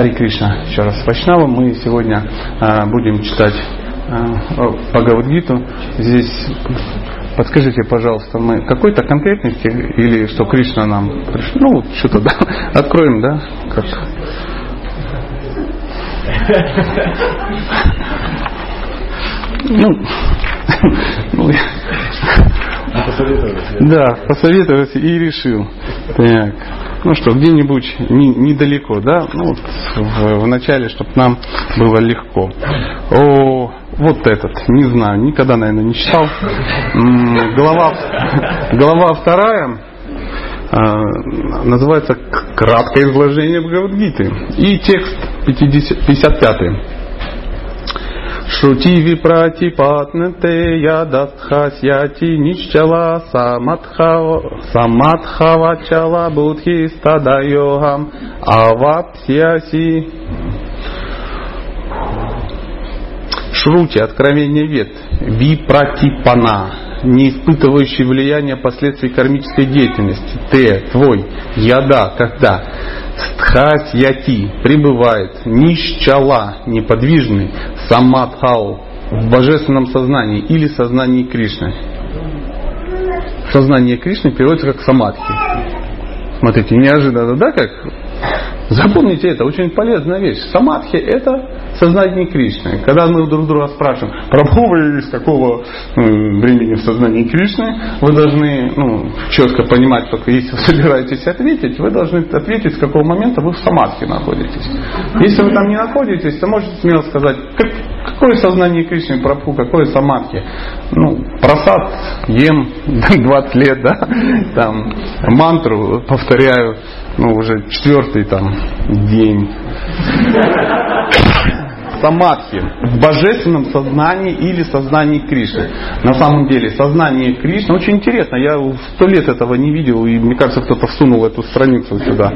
Хари Кришна, еще раз Вайшнава. Мы сегодня э, будем читать э, Бхагавадгиту. Здесь подскажите, пожалуйста, мы какой-то конкретный стих или что Кришна нам пришло? Ну, что-то, да, откроем, да, как... Ну, ну, да, посоветовался и решил. Так ну что, где-нибудь не, недалеко, да, ну вот в, в начале, чтобы нам было легко. О, вот этот, не знаю, никогда, наверное, не читал. Глава, глава вторая а, называется «Краткое изложение Бхагавадгиты». И текст 50, 55. Шрути випратипатнете ядастхасьяти нищала самадхавачала будхи стадайогам авапсяси. Шрути, откровение вет, випратипана, не испытывающий влияния последствий кармической деятельности. Т, твой, яда, когда стхасьяти пребывает, нищала, неподвижный, самадхау, в божественном сознании или сознании Кришны. Сознание Кришны переводится как самадхи. Смотрите, неожиданно, да, как? Запомните это, очень полезная вещь. Самадхи это сознание Кришны. Когда мы друг друга спрашиваем, Прабху, вы из какого ну, времени в сознании Кришны, вы должны ну, четко понимать, только если вы собираетесь ответить, вы должны ответить, с какого момента вы в самадхи находитесь. Если вы там не находитесь, то можете смело сказать, как, какое сознание Кришны, Прабху, какое самадхи. Ну, просад ем 20 лет, да, там, мантру повторяю, ну, уже четвертый там день самадхи в божественном сознании или сознании Кришны. На самом деле сознание Кришны очень интересно. Я сто лет этого не видел, и мне кажется, кто-то всунул эту страницу сюда.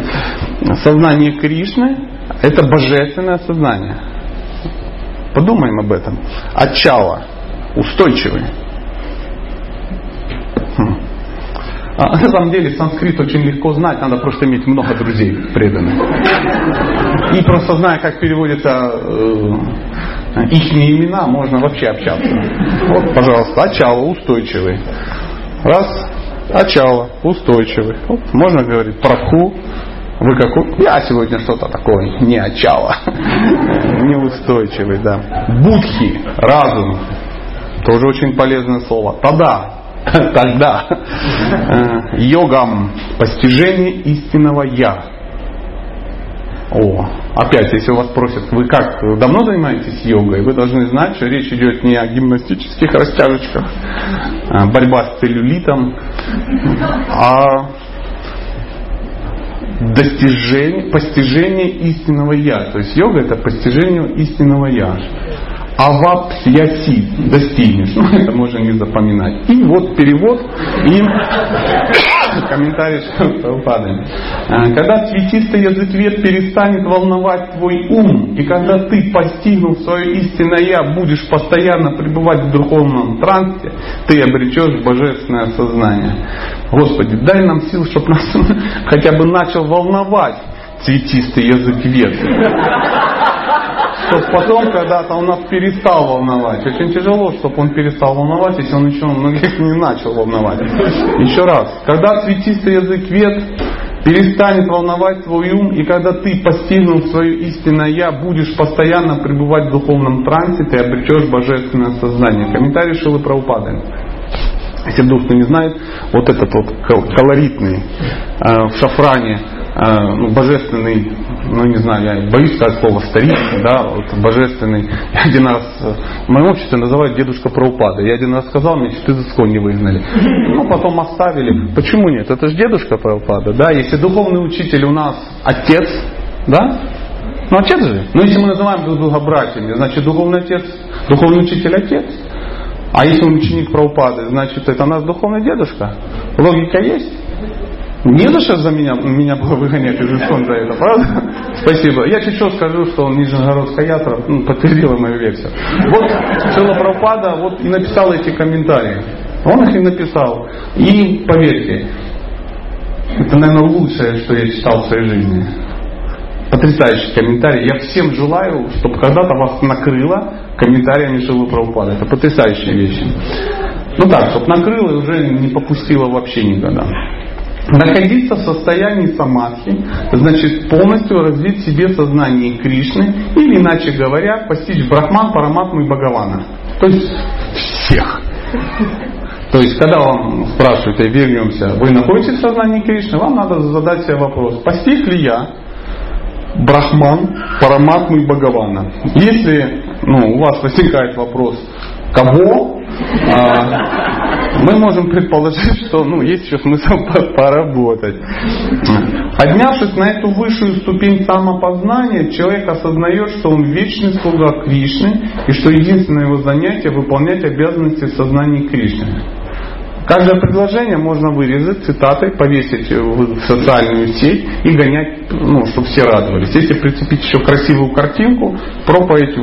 Сознание Кришны – это божественное сознание. Подумаем об этом. Отчало, устойчивый. Хм. А на самом деле санскрит очень легко знать, надо просто иметь много друзей преданных. И просто зная, как переводятся э, их имена, можно вообще общаться. Вот, пожалуйста, начало устойчивый. Раз, начало устойчивый. Вот, можно говорить прабху, вы какой? Я сегодня что-то такое, не начало, неустойчивый, да. Будхи, разум, тоже очень полезное слово. Тада, тогда э, йогам постижение истинного я. О, опять, если вас просят, вы как, давно занимаетесь йогой, вы должны знать, что речь идет не о гимнастических растяжечках, а борьба с целлюлитом, а достижение, постижение истинного я. То есть йога это постижение истинного я. avāpsyasi достигнешь. Ну, это можно не запоминать. И вот перевод и комментарий Прабхупады. А, когда цветистый язык Вед перестанет волновать твой ум, и когда ты, постигнув свое истинное Я, будешь постоянно пребывать в духовном трансе, ты обретешь божественное сознание. Господи, дай нам сил, чтобы нас хотя бы начал волновать цветистый язык вет чтобы потом когда-то он нас перестал волновать. Очень тяжело, чтобы он перестал волновать, если он еще многих не начал волновать. Еще раз, когда цветистый язык вет перестанет волновать твой ум, и когда ты, постигнув свое истинное Я, будешь постоянно пребывать в духовном трансе, ты обретешь божественное сознание. Комментарий Шилы Праупады. Если вдруг кто не знает, вот этот вот колоритный э, в шафране ну, божественный, ну не знаю, я боюсь сказать слово старик, да, вот божественный. Я один раз, э, в моем обществе называют дедушка Праупада. Я один раз сказал, мне чуть из не выгнали. Ну, потом оставили. Почему нет? Это же дедушка Праупада, да, если духовный учитель у нас отец, да, ну отец же. Ну если мы называем друг друга братьями, значит духовный отец, духовный учитель отец. А если он ученик Праупады, значит это наш духовный дедушка. Логика есть? Не за что за меня, меня было выгонять из Искон за это, правда? Спасибо. Я чуть-чуть скажу, что он Нижегородская ятра ну, подтвердила мою версию. Вот Шила Прабхупада вот и написал эти комментарии. Он их и написал. И поверьте, это, наверное, лучшее, что я читал в своей жизни. Потрясающий комментарий. Я всем желаю, чтобы когда-то вас накрыло комментариями Шилы Прабхупады. Это потрясающие вещи. Ну так, чтобы накрыло и уже не попустило вообще никогда. Находиться в состоянии самадхи значит полностью развить в себе сознание Кришны или, иначе говоря, постичь Брахман, Параматму и Бхагавана. То есть всех. То есть, когда вам спрашивают, и вернемся, вы находитесь в сознании Кришны, вам надо задать себе вопрос, постиг ли я Брахман, Параматму и Бхагавана? Если ну, у вас возникает вопрос, кого, а, мы можем предположить, что ну, есть еще смысл поработать. Поднявшись на эту высшую ступень самопознания, человек осознает, что он вечный слуга Кришны и что единственное его занятие выполнять обязанности в сознании Кришны. Каждое предложение можно вырезать цитатой, повесить в социальную сеть и гонять, ну, чтобы все радовались. Если прицепить еще красивую картинку, проповедь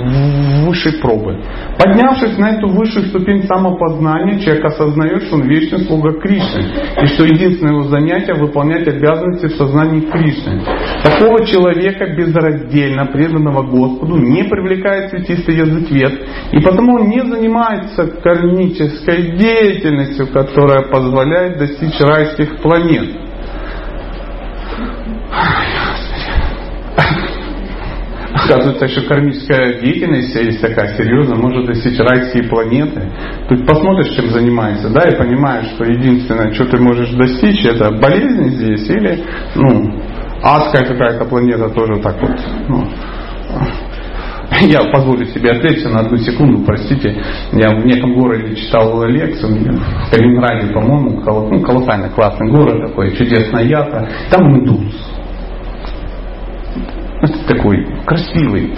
высшей пробы. Поднявшись на эту высшую ступень самопознания, человек осознает, что он вечный слуга Кришны, и что единственное его занятие выполнять обязанности в сознании Кришны. Такого человека безраздельно преданного Господу не привлекает светистый язык вет, и потому он не занимается кармической деятельностью, которая позволяет достичь райских планет. Оказывается, еще кармическая деятельность есть такая серьезная, может достичь райские планеты. Тут посмотришь, чем занимается, да, и понимаешь, что единственное, что ты можешь достичь, это болезнь здесь или, ну, адская какая-то планета тоже так вот, ну, я позволю себе отвлечься на одну секунду, простите. Я в неком городе читал лекцию, в Калининграде, по-моему, ну, колоссально классный город такой, чудесная ята. Там индус. Такой красивый,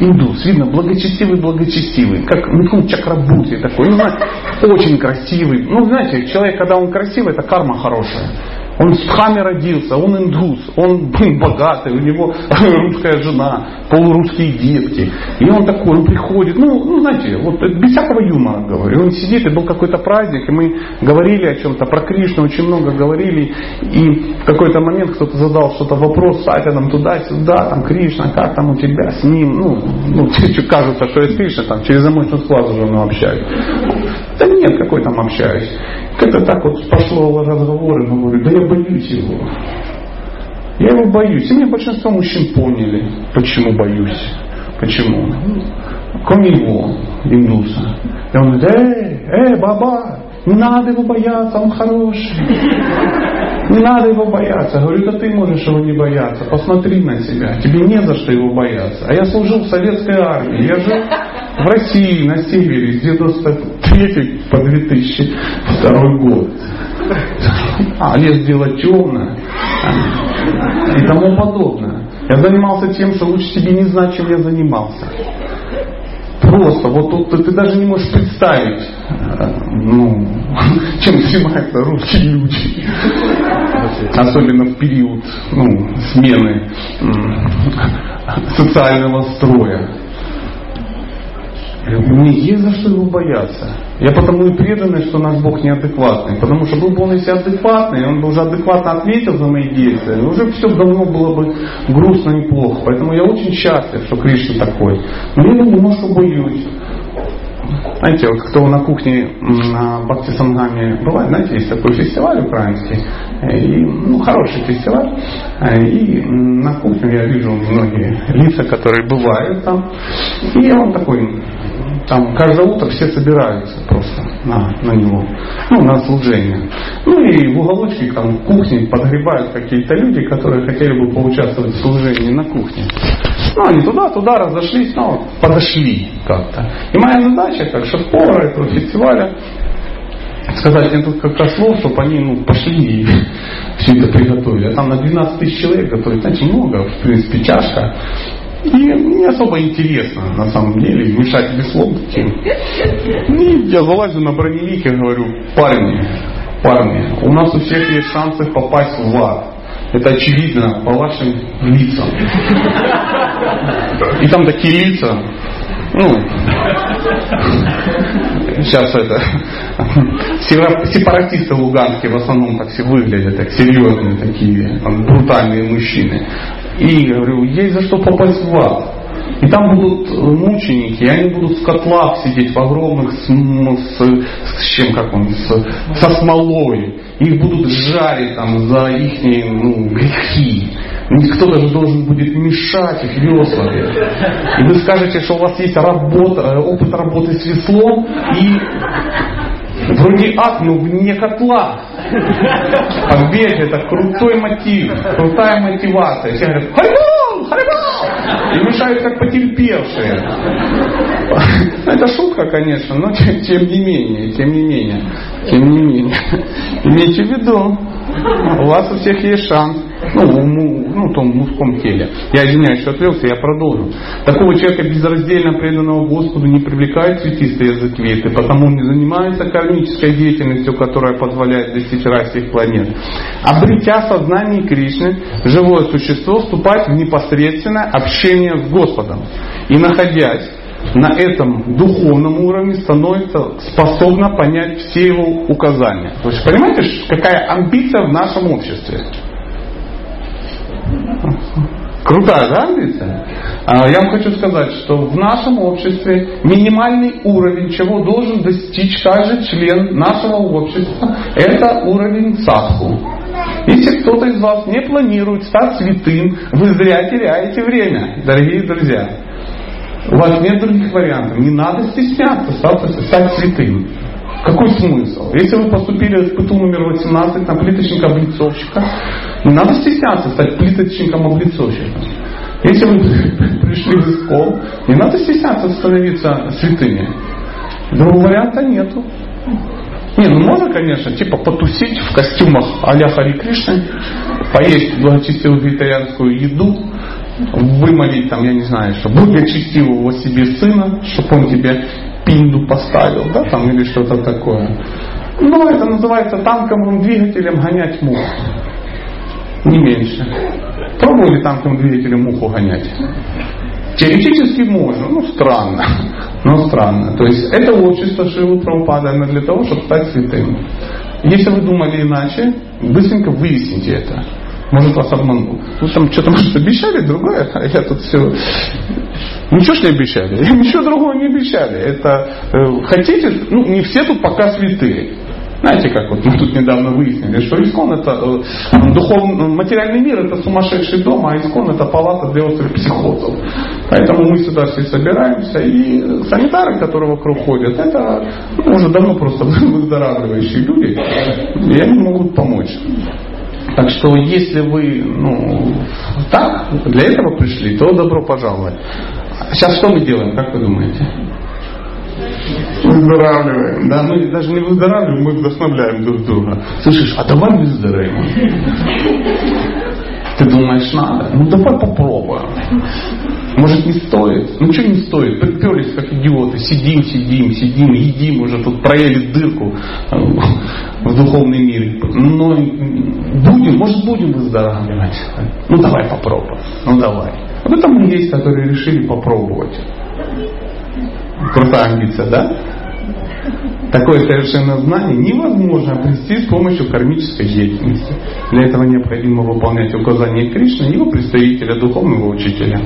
индус, видно, благочестивый, благочестивый, как ну, чакрабути такой, ну, очень красивый. Ну, знаете, человек, когда он красивый, это карма хорошая. Он с Хами родился, он индус, он богатый, у него русская жена, полурусские детки. И он такой, он приходит, ну, ну знаете, вот без всякого юмора говорю. Он сидит, и был какой-то праздник, и мы говорили о чем-то, про Кришну очень много говорили. И в какой-то момент кто-то задал что-то вопрос Сатянам туда-сюда, там Кришна, как там у тебя с ним, ну, ну кажется, что я с Кришной, там через замочную скважину уже общаюсь. Да нет, какой там общаюсь. Как-то так вот пошло разговор, и говорю, да я боюсь его. Я его боюсь. И мне большинство мужчин поняли, почему боюсь. Почему? Кроме его, индуса. И он говорит, эй, эй, баба, не надо его бояться, он хороший. Не надо его бояться. Я говорю, да ты можешь его не бояться. Посмотри на себя. Тебе не за что его бояться. А я служил в советской армии. Я жил в России, на севере, с 93 по 2002 год. А лес дело темное и тому подобное. Я занимался тем, что лучше тебе не знать, чем я занимался. Просто, вот тут ты даже не можешь представить, ну, чем занимаются русские люди. Особенно в период ну, смены социального строя. Мне есть за что его бояться. Я потому и преданный, что наш Бог неадекватный. Потому что был бы он если адекватный, он бы уже адекватно ответил за мои действия, уже все давно было бы грустно и плохо. Поэтому я очень счастлив, что Кришна такой. Но я его немножко боюсь. Знаете, вот кто на кухне на Бхакти Сангаме бывает, знаете, есть такой фестиваль украинский, и, ну, хороший фестиваль, и на кухне я вижу многие лица, которые бывают там, и он такой там каждое утро все собираются просто на, на него, ну, на служение. Ну и в уголочке там в кухне подгребают какие-то люди, которые хотели бы поучаствовать в служении на кухне. Ну, они туда-туда разошлись, но подошли как-то. И моя задача, как шеф-повара этого фестиваля, сказать тут как слов, чтобы они ну, пошли и все это приготовили. А там на 12 тысяч человек готовить, знаете, много, в принципе, чашка. И не особо интересно, на самом деле, мешать без слов таким. И я залазю на броневик и говорю, парни, парни, у нас у всех есть шансы попасть в ад. Это очевидно по вашим лицам. И там такие лица, ну, сейчас это, сепаратисты луганские в основном так все выглядят, так серьезные такие, брутальные мужчины. И говорю, есть за что попасть в ад. И там будут мученики, и они будут в котлах сидеть в огромных с, с, с чем, как он, с, со смолой. Их будут жарить там за их ну, грехи. Никто даже должен будет мешать их веслами. И вы скажете, что у вас есть работа, опыт работы с веслом, и Вроде ад, но вне котла. Побег это крутой мотив, крутая мотивация. Все говорят, харибал, харибал! И мешают как потерпевшие. Это шутка, конечно, но тем не менее, тем не менее, тем не менее. Имейте в виду, у вас у всех есть шанс. Ну, в, ну, том мужском теле. Я извиняюсь, что отвлекся, я продолжу. Такого человека безраздельно преданного Господу не привлекает цветистый язык веты, потому он не занимается кармической деятельностью, которая позволяет достичь райских планет. Обретя сознание Кришны, живое существо вступает в непосредственное общение с Господом. И находясь на этом духовном уровне становится способна понять все его указания. То есть понимаете, какая амбиция в нашем обществе? Крутая, да, амбиция? А, я вам хочу сказать, что в нашем обществе минимальный уровень, чего должен достичь каждый член нашего общества, это уровень садху. Если кто-то из вас не планирует стать святым, вы зря теряете время, дорогие друзья. У вас нет других вариантов. Не надо стесняться стать, святым. Какой смысл? Если вы поступили в ПТУ номер 18 на плиточника-облицовщика, не надо стесняться стать плиточником-облицовщиком. Если вы пришли в искол, не надо стесняться становиться святыми. Другого варианта нету. Не, ну можно, конечно, типа потусить в костюмах а-ля Хари Кришны, поесть благочестивую вегетарианскую еду, вымолить там, я не знаю, что благочестивого себе сына, чтобы он тебе пинду поставил, да, там или что-то такое. Ну, это называется танковым двигателем гонять мух. Не меньше. Пробовали танковым двигателем муху гонять? Теоретически можно, ну странно, но странно. То есть это общество Шилы Прабхупада именно для того, чтобы стать святым. Если вы думали иначе, быстренько выясните это. Может вас обманул. Вы там что-то может обещали другое, а я тут все Ничего ж не обещали. Ничего другого не обещали. Это э, хотите, ну не все тут пока святые. Знаете, как вот мы тут недавно выяснили, что искон это э, духовный, материальный мир это сумасшедший дом, а искон это палата для острых психозов. Поэтому мы сюда все собираемся, и санитары, которые вокруг ходят, это ну, уже давно просто выздоравливающие люди, и они могут помочь. Так что если вы ну, так для этого пришли, то добро пожаловать. Сейчас что мы делаем, как вы думаете? Выздоравливаем. Да, мы даже не выздоравливаем, мы вдохновляем друг друга. Слышишь, а давай выздоровеем. Ты думаешь, надо? Ну давай попробуем. Может не стоит? Ну что не стоит? Приперлись как идиоты. Сидим, сидим, сидим, едим, уже тут проели дырку в духовный мир. Но будем, может будем выздоравливать. Ну давай попробуем. Ну давай. Вот мы есть, которые решили попробовать. Крутая амбиция, да? Такое совершенное знание невозможно обрести с помощью кармической деятельности. Для этого необходимо выполнять указания Кришны его представителя, духовного учителя.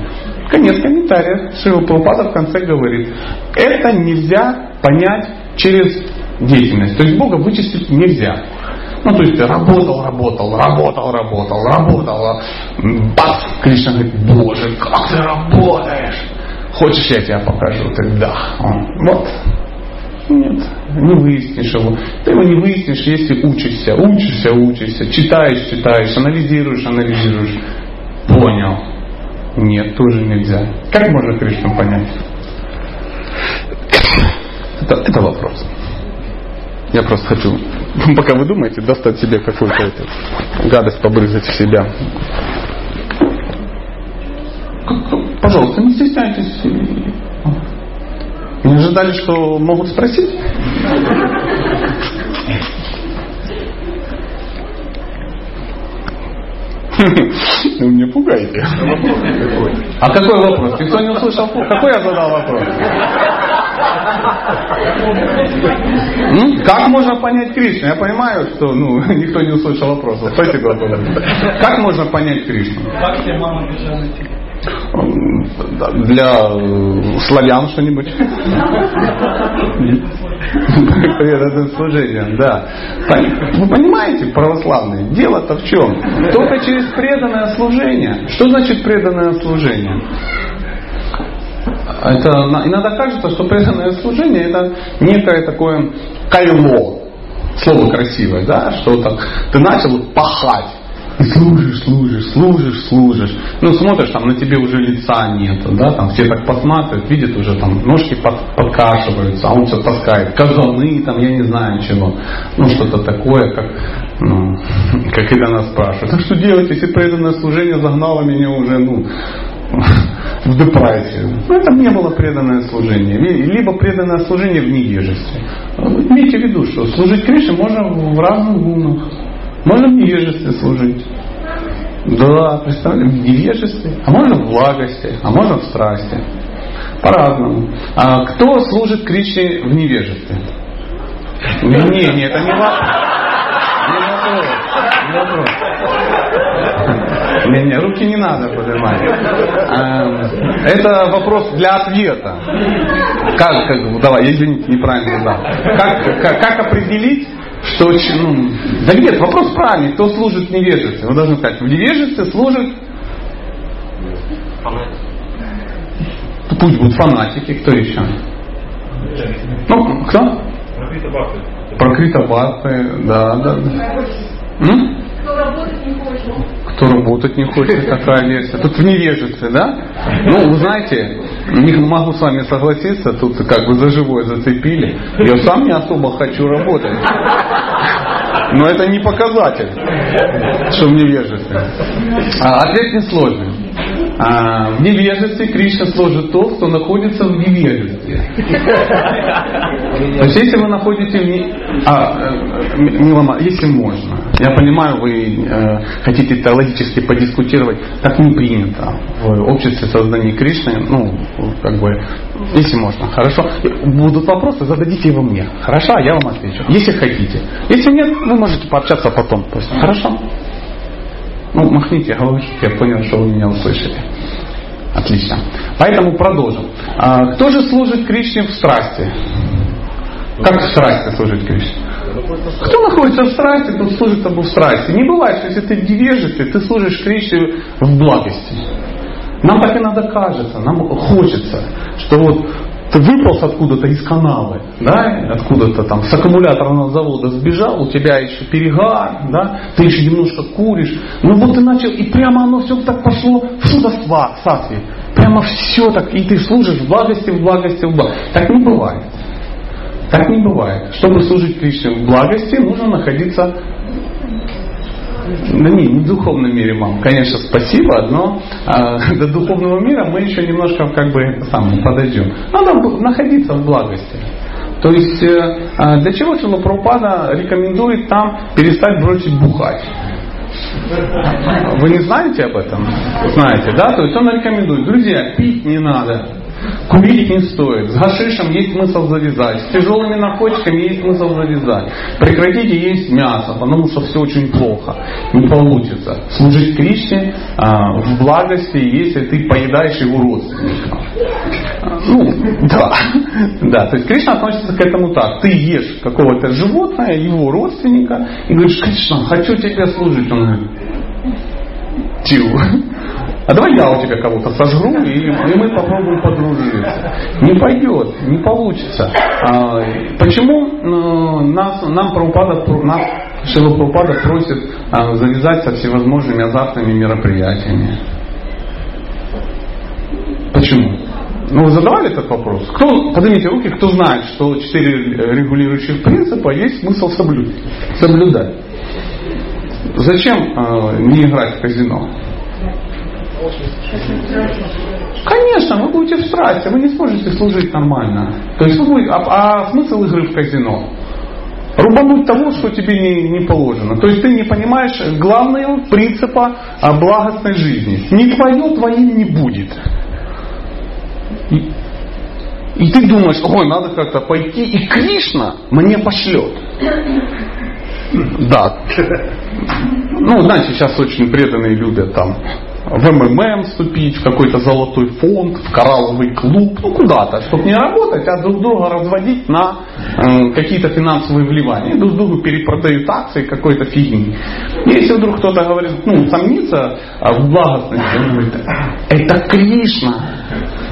Конец комментария. Шива Прабхупада в конце говорит, это нельзя понять через деятельность. То есть Бога вычислить нельзя. Ну, то есть работал, работал, работал, работал, работал. А бац! Кришна говорит, Боже, как ты работаешь? Хочешь, я тебе покажу? Ты да. Вот. Нет, не выяснишь его. Ты его не выяснишь, если учишься, учишься, учишься, читаешь, читаешь, анализируешь, анализируешь. Понял. Нет, тоже нельзя. Как можно Кришну понять? Это, это вопрос. Я просто хочу, пока вы думаете, достать себе какую-то гадость побрызгать в себя. Пожалуйста, не стесняйтесь. Не ожидали, что могут спросить? Вы меня пугаете. А какой вопрос? Никто не услышал. Какой я задал вопрос? Как можно понять Кришну? Я понимаю, что ну, никто не услышал вопроса. Спасибо. Как можно понять Кришну? Как тебе мама для э, славян что-нибудь. Преданным служением, да. Вы понимаете, православные, дело-то в чем? Только через преданное служение. Что значит преданное служение? Это иногда кажется, что преданное служение это некое такое кайло. Слово красивое, да, что так ты начал пахать и служишь, служишь, служишь, служишь. Ну, смотришь, там на тебе уже лица нет, да, там все так посматривают, видят уже там ножки под, подкашиваются, а он все таскает. Казаны, там, я не знаю чего. Ну, что-то такое, как, ну, как когда нас спрашивают. А что делать, если преданное служение загнало меня уже, ну, в депрессию. Ну, это не было преданное служение. Либо преданное служение в невежестве. Имейте в виду, что служить Кришне можно в разных гунах. Можно в невежестве служить. Да, представляете, в невежестве, а можно в благости, а можно в страсти. По-разному. А кто служит Кришне в невежестве? Не, не, не, это не вопрос. Не вопрос. Не, не, руки не надо поднимать. Эм, это вопрос для ответа. Как, как давай, извините, неправильно задал. Как, как, как определить, что, ну, да нет, вопрос правильный, кто служит в невежестве? Вы должны сказать, в невежестве служит Пусть будут фанатики, кто еще? Ну, кто? Прокрита Бхакты, да, да. да. М? Кто работать не хочет. Кто работать не хочет, такая версия. Тут в невежестве, да? Ну, вы знаете, не могу с вами согласиться, тут как бы за живое зацепили. Я сам не особо хочу работать. Но это не показатель, что в невежестве. А, ответ несложный. А, в невежестве Кришна служит тот, кто находится в невежестве. То есть если вы находитесь в не... а, э, Милома, если можно, я понимаю, вы э, хотите теологически подискутировать, так не принято в обществе создания Кришны, ну, как бы, если можно, хорошо. Будут вопросы, зададите его мне, хорошо, я вам отвечу, если хотите. Если нет, вы можете пообщаться потом, хорошо? Ну, махните головой, я понял, что вы меня услышали. Отлично. Поэтому продолжим. А, кто же служит Кришне в страсти? Как в страсти служит Кришне? Кто находится в страсти, тот служит тобой в страсти. Не бывает, что если ты невежестве, ты служишь Кришне в благости. Нам так иногда кажется, нам хочется, что вот ты выполз откуда-то из канавы, да, откуда-то там с аккумуляторного завода сбежал, у тебя еще перегар, да, ты еще немножко куришь, ну вот ты начал, и прямо оно все так пошло в судоства, сатве, прямо все так, и ты служишь в благости, в благости, в благости. Так не бывает. Так не бывает. Чтобы служить Кришне в благости, нужно находиться да не, не в духовном мире, мам. Конечно, спасибо, но э, до духовного мира мы еще немножко как бы сам подойдем. Надо находиться в благости. То есть э, а, для чего Шила Прабхупада рекомендует там перестать бросить бухать? Вы не знаете об этом? Знаете, да? То есть он рекомендует, друзья, пить не надо. Курить не стоит. С гашишем есть смысл завязать. С тяжелыми наркотиками есть смысл завязать. Прекратите есть мясо, потому что все очень плохо. Не получится. Служить Кришне а, в благости, если ты поедаешь его родственников. Ну, да. да. То есть Кришна относится к этому так. Ты ешь какого-то животное, его родственника, и говоришь, Кришна, хочу тебе служить. Он говорит, чего? А давай я у тебя кого-то сожру, и, и мы попробуем подружиться. Не пойдет, не получится. А, почему ну, нас, нам Прабхупада, нас Шила Прабхупада просит а, завязать со всевозможными азартными мероприятиями? Почему? Ну, вы задавали этот вопрос? Кто, поднимите руки, кто знает, что четыре регулирующих принципа есть смысл соблюдать. соблюдать. Зачем э, не играть в казино? Конечно, вы будете в страсти, вы не сможете служить нормально. То есть вы будете, а, а смысл игры в казино? Рубануть того, что тебе не, не положено. То есть ты не понимаешь главного принципа а, благостной жизни. Не твое, твоим не будет. И ты думаешь, ой, надо как-то пойти, и Кришна мне пошлет. Да. Ну, знаете, сейчас очень преданные любят там в МММ вступить, в какой-то золотой фонд, в коралловый клуб, ну куда-то, чтобы не работать, а друг друга разводить на э, какие-то финансовые вливания. Друг другу перепродают акции какой-то фигни. Если вдруг кто-то говорит, ну, сомнится в благостности, он говорит, это Кришна,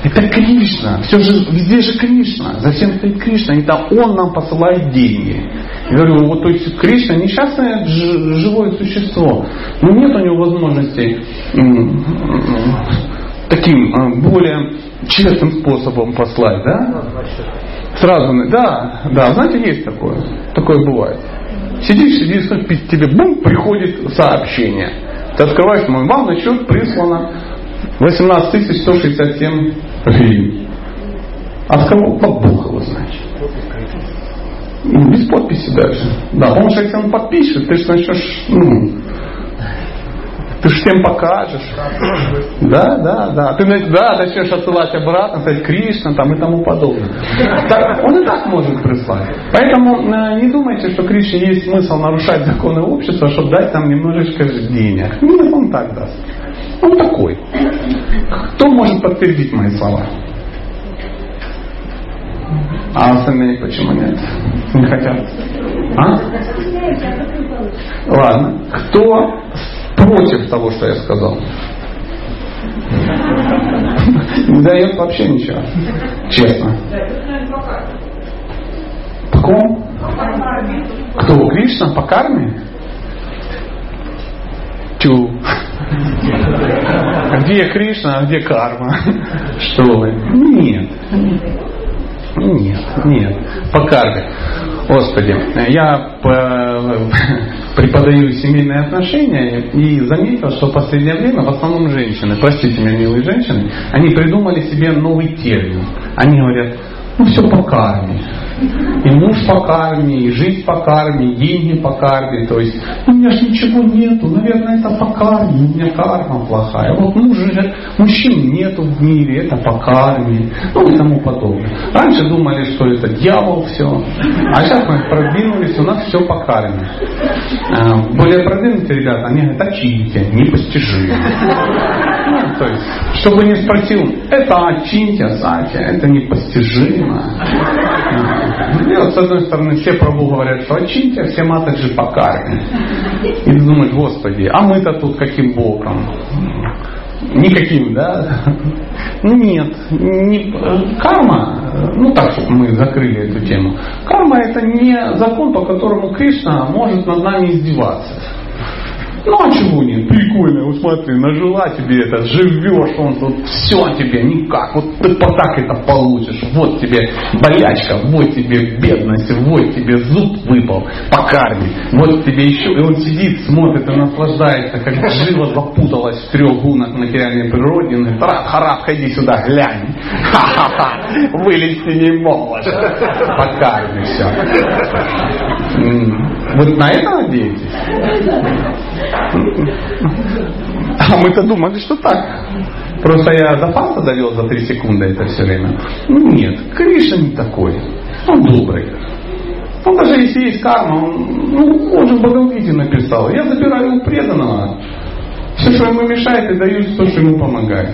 это Кришна, все же, везде же Кришна, зачем стоит Кришна, это Он нам посылает деньги. Я говорю, вот то есть Кришна несчастное живое существо, но нет у него возможности таким а, более честным способом послать, да? Сразу, да, да, знаете, есть такое, такое бывает. Сидишь, сидишь, тебе бум, приходит сообщение. Ты открываешь мой, вам на счет прислано 18 167 гривен. От кого? От Бога его значит. Без подписи даже. Да, он же, если он подпишет, ты же начнешь, ну, ты же всем покажешь. Да, да, да. Ты да, начнешь отсылать обратно, сказать Кришна там и тому подобное. Так, он и так может прислать. Поэтому э, не думайте, что Кришне есть смысл нарушать законы общества, чтобы дать там немножечко денег. Нет, он так даст. Он такой. Кто может подтвердить мои слова? А остальные почему нет? Не хотят. А? Ладно. Кто против того, что я сказал? Не дает вообще ничего. Честно. По ком? Кто? Кришна? По карме? Тю. Где Кришна, а где карма? Что вы? Нет. Нет, нет. По карме. Господи, я преподаю семейные отношения и заметил, что в последнее время в основном женщины, простите меня, милые женщины, они придумали себе новый термин. Они говорят, ну все по карме. И муж по карме, и жизнь по карме, и деньги по карме. То есть у меня же ничего нету, наверное, это по карме, у меня карма плохая. Вот мужа, мужчин нету в мире, это по карме. Ну и тому подобное. Раньше думали, что это дьявол все. А сейчас мы продвинулись, у нас все по карме. А, более продвинутые ребята, они говорят, очиньте, непостижимо. Ну, то есть, чтобы не спросил, это очиньте, Сатя, это непостижимо. И вот с одной стороны все Прабу говорят, что очиньте, все матаджи по карме. И думают, Господи, а мы-то тут каким боком? Никаким, да? Ну нет, не, карма, ну так, чтобы мы закрыли эту тему. Карма это не закон, по которому Кришна может над нами издеваться. Ну а чего нет? Прикольно, вот смотри, нажила тебе это, живешь, он тут все тебе никак, вот ты по так это получишь, вот тебе болячка, вот тебе бедность, вот тебе зуб выпал по карме, вот тебе еще, и он сидит, смотрит и наслаждается, как живо запуталась в трех гунах материальной природе, и Хари, Хари, ходи сюда, глянь, ха-ха-ха, вылезти не можешь, по карме все. Вот на это надеетесь? А мы-то думали, что так. Просто я до факта довел за три секунды это все время. Ну нет, Кришна не такой. Он добрый. Он даже если есть карма, он, ну, он же в Бхагавадгите написал. Я забираю у преданного. Все, что ему мешает, и даю то, что ему помогает.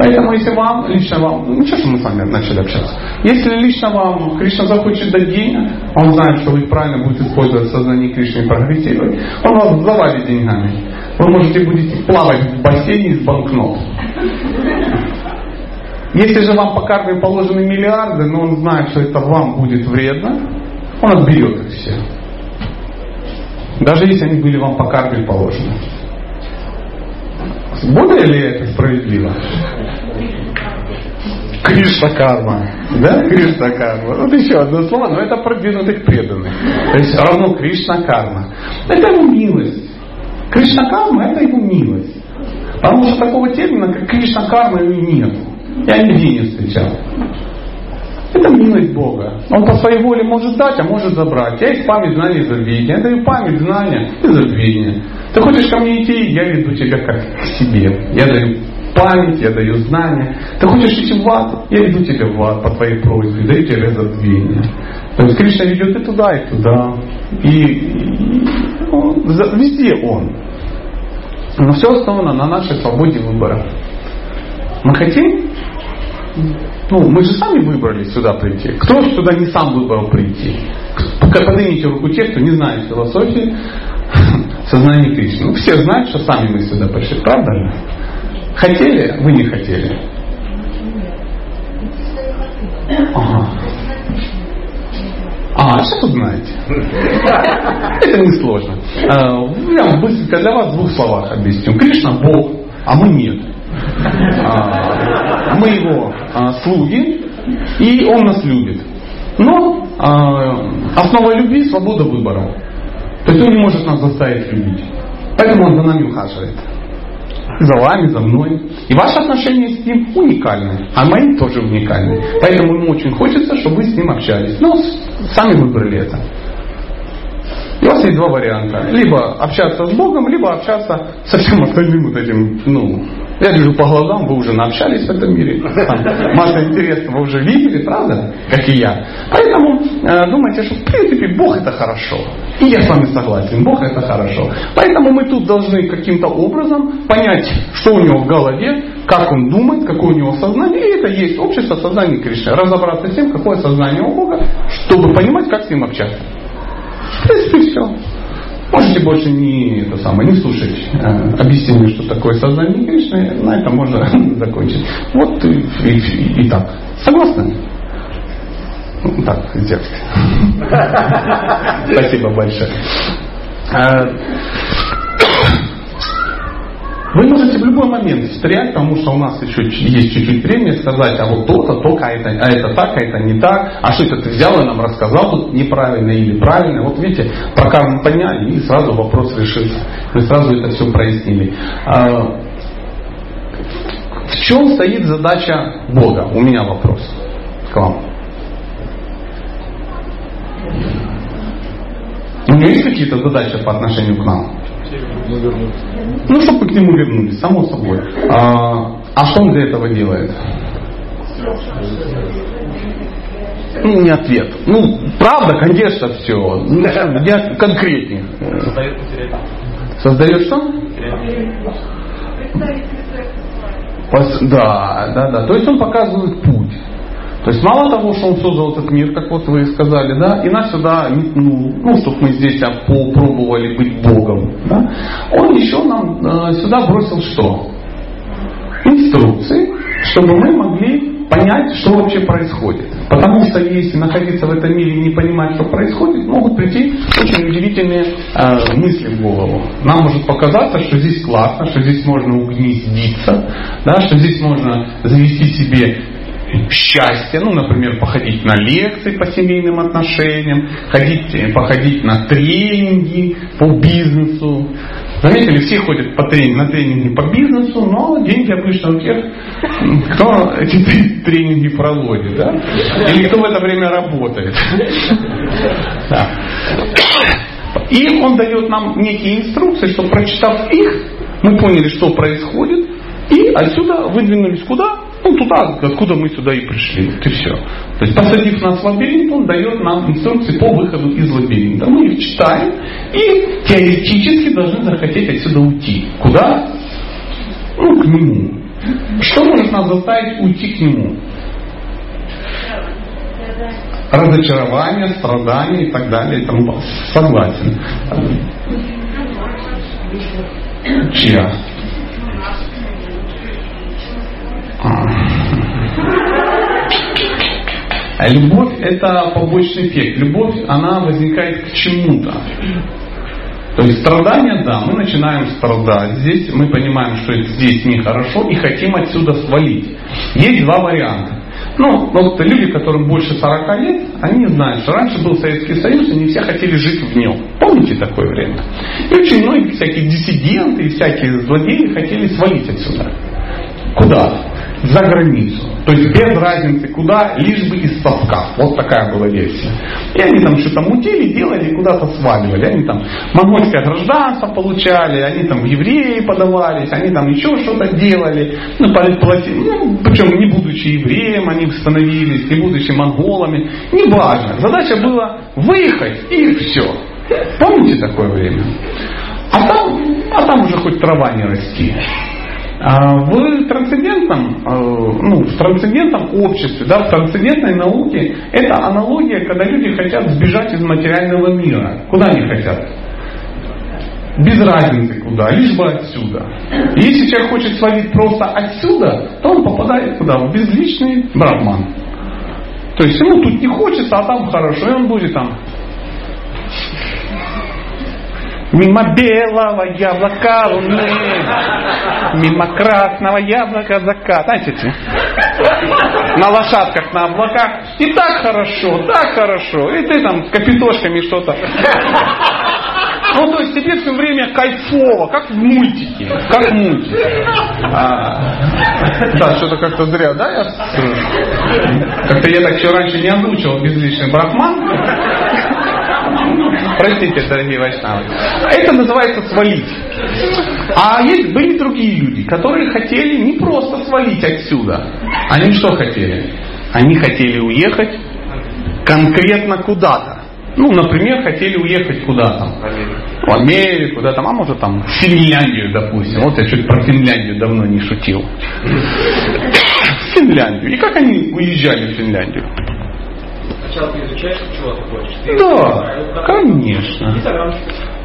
Поэтому, если вам, лично вам, ну что, что мы с вами начали общаться, если лично вам Кришна захочет дать денег, он знает, что вы правильно будете использовать сознание Кришны и прогрессировать, он вас завалит деньгами. Вы можете будете плавать в бассейне из банкнот. Если же вам по карме положены миллиарды, но он знает, что это вам будет вредно, он отберет их все. Даже если они были вам по карме положены. Более ли это справедливо? Кришна карма. Да? Кришна карма. Вот еще одно слово, но это продвинутых преданных. То есть равно Кришна карма. Это его милость. Кришна карма это его милость. Потому что такого термина, как Кришна карма, нет. Я нигде не встречал. Это милость Бога. Он по своей воле может дать, а может забрать. Я есть память, знания и забвения. Я даю память, знания и забвения. Ты хочешь ко мне идти, я веду тебя как к себе. Я даю память, я даю знания. Ты хочешь идти в ад? Я веду тебя в ад по твоей просьбе, даю тебе разобвение. То есть Кришна ведет и туда, и туда. И, он, везде он. Но все основано на нашей свободе выбора. Мы хотим ну, мы же сами выбрали сюда прийти. Кто сюда не сам выбрал прийти? Поднимите руку те, кто не знает философии сознания Кришны. Ну, все знают, что сами мы сюда пришли, правда же? Хотели, вы не хотели. Ага. А, сейчас узнаете. Это несложно. А, я быстренько для вас в двух словах объясню. Кришна Бог, а мы нет. А, мы его а, слуги, и он нас любит. Но основа любви – свобода выбора. То есть он не может нас заставить любить. Поэтому он за нами ухаживает. За вами, за мной. И ваши отношения с ним уникальны. А мои тоже уникальны. Поэтому ему очень хочется, чтобы вы с ним общались. Но сами выбрали это. И у вас есть два варианта. Либо общаться с Богом, либо общаться со всем остальным вот этим, ну, я вижу по глазам, вы уже наобщались в этом мире. Масса интересного вы уже видели, правда? Как и я. Поэтому э, думайте, что в принципе Бог это хорошо. И я с вами согласен, Бог это хорошо. Поэтому мы тут должны каким-то образом понять, что у него в голове, как он думает, какое у него сознание. И это есть общество сознания Кришны. Разобраться с тем, какое сознание у Бога, чтобы понимать, как с ним общаться. В принципе, все. Можете больше не, это самое, не слушать э, объяснение, что такое сознание Кришны, на этом можно закончить. Вот и, и, и так. Согласны? Ну, так, сделать. Спасибо большое. Вы можете в любой момент встрять, потому что у нас еще есть чуть-чуть времени сказать, а вот то-то, то, а это, а это так, а это не так, а что это ты взял и нам рассказал тут неправильно или правильно. Вот видите, про карму поняли и сразу вопрос решился. Мы сразу это все прояснили. А, в чем стоит задача Бога? У меня вопрос к вам. У него есть какие-то задачи по отношению к нам? Ну, чтобы к нему вернулись, само собой. А, а что он для этого делает? Ну, не ответ. Ну, правда, конечно, все. Ну, я конкретнее. Создает Создает что? Да, да, да. То есть он показывает путь. То есть мало того, что он создал этот мир, как вот вы сказали, да, и нас сюда метнул, ну, чтобы мы здесь попробовали быть Богом, да, он еще нам э, сюда бросил что? Инструкции, чтобы мы могли понять, что вообще происходит. Потому что если находиться в этом мире и не понимать, что происходит, могут прийти очень удивительные э, мысли в голову. Нам может показаться, что здесь классно, что здесь можно угнездиться, да, что здесь можно завести себе счастье, ну, например, походить на лекции по семейным отношениям, ходить, э, походить на тренинги по бизнесу. Заметили, все ходят по тренинг, на тренинги по бизнесу, но деньги обычно у тех, кто эти тренинги проводит, да? Или кто в это время работает. Да. И он дает нам некие инструкции, что прочитав их, мы поняли, что происходит, и отсюда выдвинулись куда? Ну, туда, откуда мы сюда и пришли. И все. То есть, посадив нас в лабиринт, он дает нам инструкции по выходу из лабиринта. Мы их читаем и теоретически должны захотеть отсюда уйти. Куда? Ну, к нему. Что может нас заставить уйти к нему? Разочарование, страдания и так далее и тому Согласен. Чья? Любовь это побочный эффект. Любовь, она возникает к чему-то. То есть страдания, да, мы начинаем страдать. Здесь мы понимаем, что здесь нехорошо и хотим отсюда свалить. Есть два варианта. Ну, вот люди, которым больше 40 лет, они знают, что раньше был Советский Союз, и не все хотели жить в нем. Помните такое время? И очень многие всякие диссиденты и всякие злодеи хотели свалить отсюда. Куда? За границу. То есть без разницы куда, лишь бы из совка. Вот такая была версия. И они там что-то мутили, делали, куда-то сваливали. Они там монгольское гражданство получали, они там в евреи подавались, они там еще что-то делали. Ну, плати, ну, причем не будучи евреем, они становились, не будучи монголами. Неважно. Задача была выехать и все. Помните такое время? А там, а там уже хоть трава не расти. А в трансцендентном, э, ну, в трансцендентном обществе, да, в трансцендентной науке это аналогия, когда люди хотят сбежать из материального мира. Куда они хотят? Без разницы куда, лишь бы отсюда. Если человек хочет свалить просто отсюда, то он попадает куда? В безличный брахман. То есть ему тут не хочется, а там хорошо, и он будет там Мимо белого яблока луны, мимо красного яблока закат. Знаете, на лошадках, на облаках. И так хорошо, так хорошо. И ты там с капитошками что-то. Ну, то есть тебе все время кайфово, как в мультике. Как в мультике. А, да, что-то как-то зря, да? Я... Как-то я так еще раньше не озвучивал безличный брахман. Простите, дорогие вайшнавы. Это называется свалить. А есть были другие люди, которые хотели не просто свалить отсюда. Они что хотели? Они хотели уехать конкретно куда-то. Ну, например, хотели уехать куда-то. В Америку, да, там, а может там в Финляндию, допустим. Вот я чуть про Финляндию давно не шутил. В Финляндию. И как они уезжали в Финляндию? Сначала ты изучаешь, чего ты хочешь. Ты да, конечно.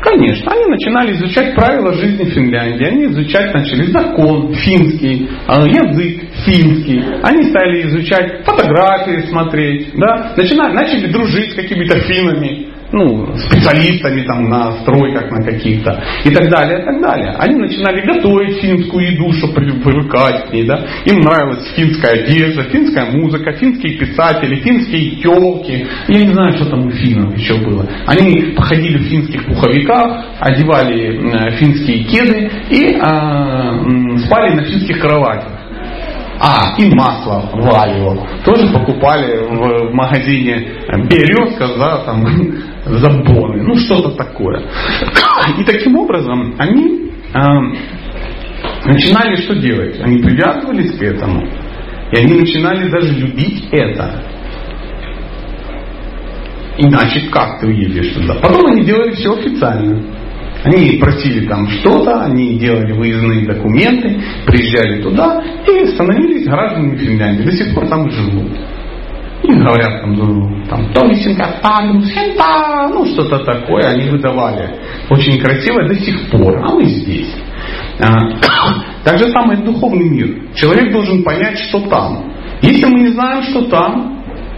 Конечно. Они начинали изучать правила жизни Финляндии. Они изучать начали закон финский, а, язык финский. Они стали изучать фотографии, смотреть. Да? Начинали, начали дружить с какими-то финами ну, специалистами там на стройках на каких-то и так далее, и так далее. Они начинали готовить финскую еду, чтобы привыкать к ней, да. Им нравилась финская одежда, финская музыка, финские писатели, финские телки. Я не знаю, что там у финнов еще было. Они походили в финских пуховиках, одевали финские кеды и э, спали на финских кроватях. А, и масло валио. Тоже покупали в, магазине Березка за там, забоны. Ну, что-то такое. И таким образом они э, начинали что делать? Они привязывались к этому. И они начинали даже любить это. Иначе как ты уедешь туда? Потом они делали все официально. Они просили там что-то, они делали выездные документы, приезжали туда и становились гражданами Финляндии. До сих пор там живут. И говорят там, ну, там, Томисенко, Сента, ну что-то такое, они выдавали. Очень красиво до сих пор, а мы здесь. А, так же самое духовный мир. Человек должен понять, что там. Если мы не знаем, что там,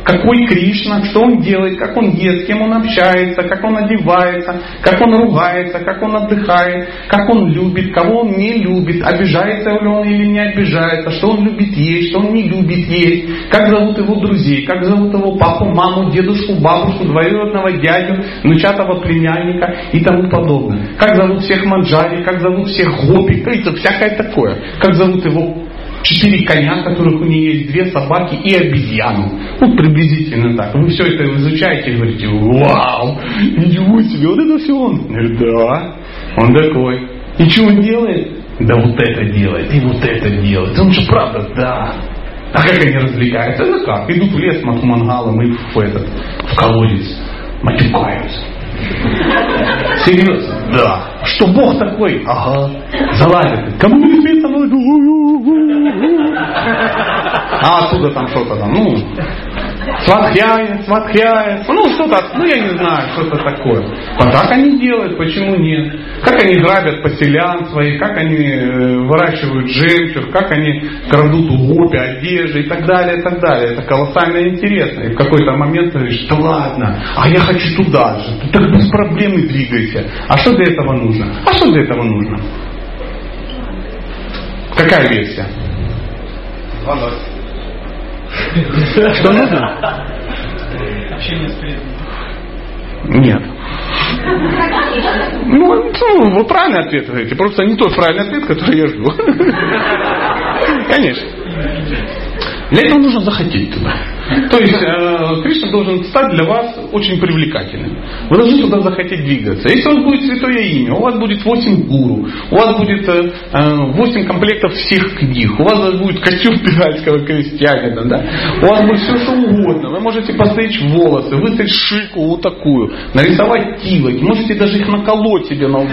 какой Кришна, что он делает, как он ест, с кем он общается, как он одевается, как он ругается, как он отдыхает, как он любит, кого он не любит, обижается ли он или не обижается, что он любит есть, что он не любит есть, как зовут его друзей, как зовут его папу, маму, дедушку, бабушку, двоюродного дядю, внучатого племянника и тому подобное. Как зовут всех манджари, как зовут всех гопи, это всякое такое. Как зовут его четыре коня, которых у нее есть, две собаки и обезьяну. Ну, приблизительно так. Вы все это изучаете и говорите, вау, ничего себе, вот это все он. Говорит, да, он такой. И что он делает? Да вот это делает, и вот это делает. Он же правда, да. А как они развлекаются? Это как? Идут в лес с мангалом и в этот, в колодец. Матюкаются. Серьезно? Да. Что Бог такой? Ага. Залазит. Кому не известно? А оттуда там что-то там, ну, сватхяет, сватхяет, ну что-то, ну я не знаю, что-то такое. А так они делают, почему нет? Как они грабят поселян своих, как они э, выращивают жемчуг, как они крадут гопи одежды и так далее, и так далее. Это колоссально интересно. И в какой-то момент ты говоришь, да ладно, а я хочу туда же. Ты так без проблем и двигайся. А что для этого нужно? А что для этого нужно? Какая версия? Что нужно? Общение с Нет. Ну, ну, вы правильный ответ говорите. Просто не тот правильный ответ, который я жду. Конечно. Для этого нужно захотеть туда. То есть э, Кришна должен стать для вас очень привлекательным. Вы должны туда захотеть двигаться. Если у вас будет святое имя, у вас будет 8 гуру, у вас будет э, 8 э, комплектов всех книг, у вас будет костюм пиральского крестьянина, да? у вас будет все что угодно. Вы можете постричь волосы, выстричь шику вот такую, нарисовать тилоки, можете даже их наколоть себе на лбу.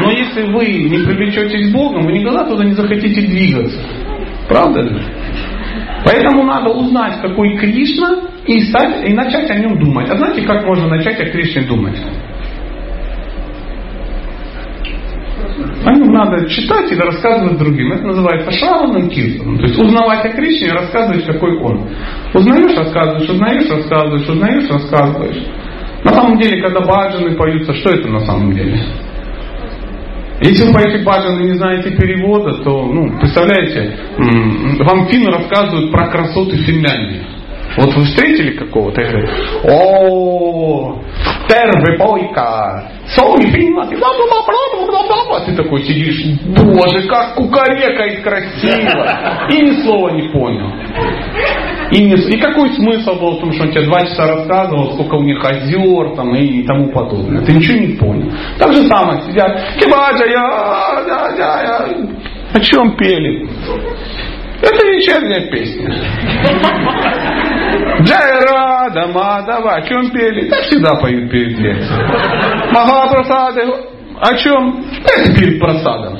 Но если вы не привлечетесь Богом, вы никогда туда не захотите двигаться. Правда же? Поэтому надо узнать, какой Кришна, и, стать, и начать о нем думать. А знаете, как можно начать о Кришне думать? О нем надо читать или рассказывать другим. Это называется шраваном киртаном. То есть узнавать о Кришне и рассказывать, какой он. Узнаешь, рассказываешь, узнаешь, рассказываешь, узнаешь, рассказываешь. На самом деле, когда баджаны поются, что это на самом деле? Если вы поете баджан и не знаете перевода, то, ну, представляете, вам финны рассказывают про красоты Финляндии. Вот вы встретили какого-то и говорите, о, тервы бойка, Финланд, а ты такой сидишь, боже, как кукарекает красиво, и ни слова не понял. И, не, и какой смысл был в том, что он тебе два часа рассказывал, сколько у них озер там, и тому подобное. Ты ничего не понял. Так же самое сидят, кибаджа, я, я, я, я. О чем пели? Это вечерняя песня. Джайрада, Мадава, о чем пели? Так всегда поют перед лекцией. Махапрасады, о чем? Это перед просадом.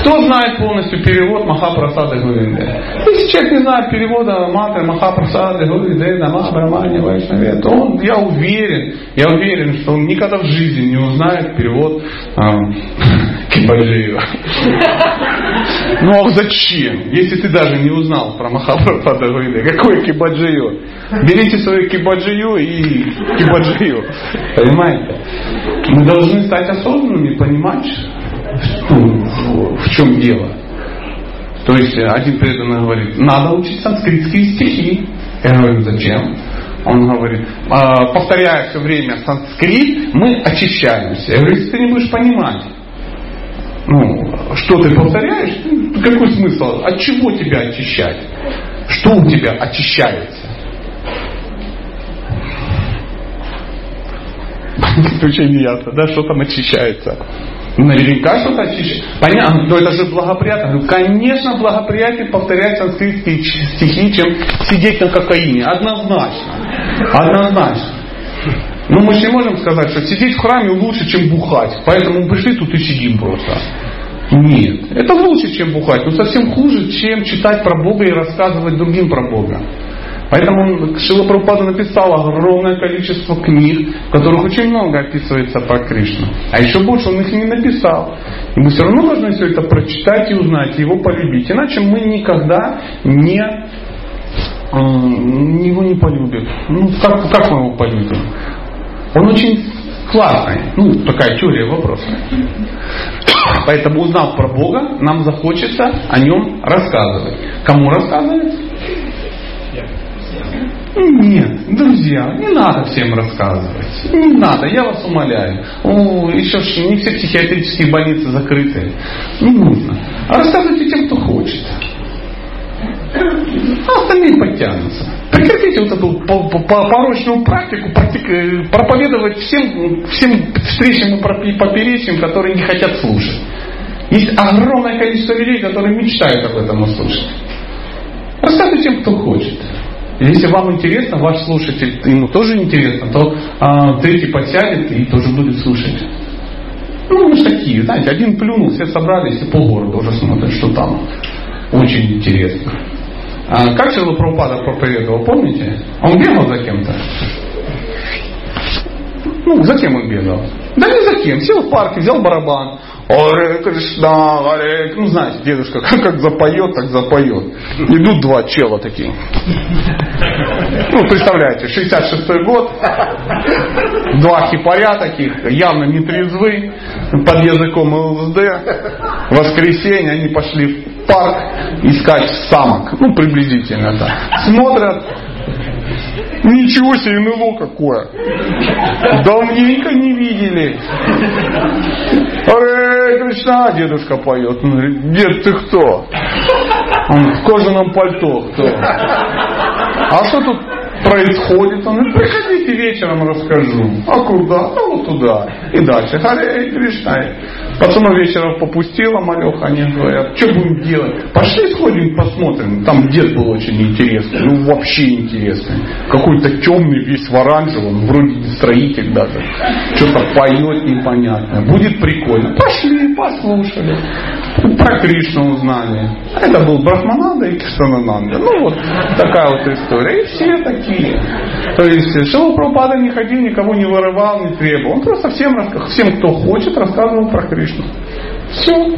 Кто знает полностью перевод Махапрасада Гуринде? Если человек не знает перевода Матры Махапрасада Гуринде, Нама Брамани Вайшнаве, то он, я уверен, я уверен, что он никогда в жизни не узнает перевод э, Кибаджиева. Ну а зачем? Если ты даже не узнал про Махапрасада Гуринде, какой Кибаджио? Берите свою Кибаджию и Кибаджию. Понимаете? Мы должны стать осознанными, понимать, в чем дело. То есть один преданный говорит, надо учить санскритские стихи. Я говорю, зачем? Он говорит, «А, повторяя все время санскрит, мы очищаемся. Я говорю, если ты не будешь понимать, ну, что ты повторяешь, какой смысл? От чего тебя очищать? Что у тебя очищается? Очень неясно, да, что там очищается. Наверняка что-то очищает. Понятно, но это же благоприятно. Ну, конечно, благоприятнее повторять санскритские стихи, чем сидеть на кокаине. Однозначно. Однозначно. Но мы же не можем сказать, что сидеть в храме лучше, чем бухать. Поэтому мы пришли тут и сидим просто. Нет. Это лучше, чем бухать. Но совсем хуже, чем читать про Бога и рассказывать другим про Бога. Поэтому Шила Прабхупада написал огромное количество книг, в которых очень много описывается про Кришну. А еще больше он их не написал. И мы все равно должны все это прочитать и узнать, и его полюбить. Иначе мы никогда не его не полюбим. Ну, как, как мы его полюбим? Он очень классный. Ну, такая теория вопроса. Поэтому, узнав про Бога, нам захочется о нем рассказывать. Кому рассказывать? Нет, друзья, не надо всем рассказывать. Не надо, я вас умоляю. О, еще ж не все психиатрические больницы закрыты. Не нужно. А рассказывайте тем, кто хочет. А остальные подтянутся. Прекратите вот эту порочную практику э, проповедовать всем, всем встречным и поперечным, которые не хотят слушать. Есть огромное количество людей, которые мечтают об этом услышать. Рассказывайте тем, кто хочет. Если вам интересно, ваш слушатель, ему тоже интересно, то а, третий подсядет и тоже будет слушать. Ну, мы же такие, знаете, один плюнул, все собрались и полгорода уже смотрят, что там. Очень интересно. А, как Шила Прабхупада проповедовал, помните? Он бегал за кем-то. Ну, за кем он бегал? Да не за кем. Сел в парке, взял барабан. Аре Кришна, Аре Ну, знаете, дедушка как, как запоет, так запоет. Идут два чела такие. Ну, представляете, 66-й год. Два хипаря таких, явно не трезвы, под языком ЛСД. Воскресенье они пошли парк искать самок. Ну, приблизительно так. Смотрят, Ничего себе, НЛО какое. Давненько не видели. Аре, Кришна, дедушка поет. Он говорит, дед, ты кто? Он в кожаном пальто. Кто? А что тут происходит? Он говорит, приходите вечером расскажу. А куда? Ну туда. И дальше. Харе Кришна. Пацанов вечером попустила малеха, они говорят, что будем делать? Пошли сходим посмотрим. Там дед был очень интересный, ну вообще интересный. Какой-то темный, весь в оранжевом, вроде не строитель даже. Что-то поет непонятно. Будет прикольно. Пошли, послушали. Про Кришну узнали. Это был Брахмананда и Кишанананда. Ну вот такая вот история. И все такие. То есть Шила Прабхупада не ходил, никого не вырывал, не требовал. Он просто всем, всем кто хочет, рассказывал про Кришну. Все.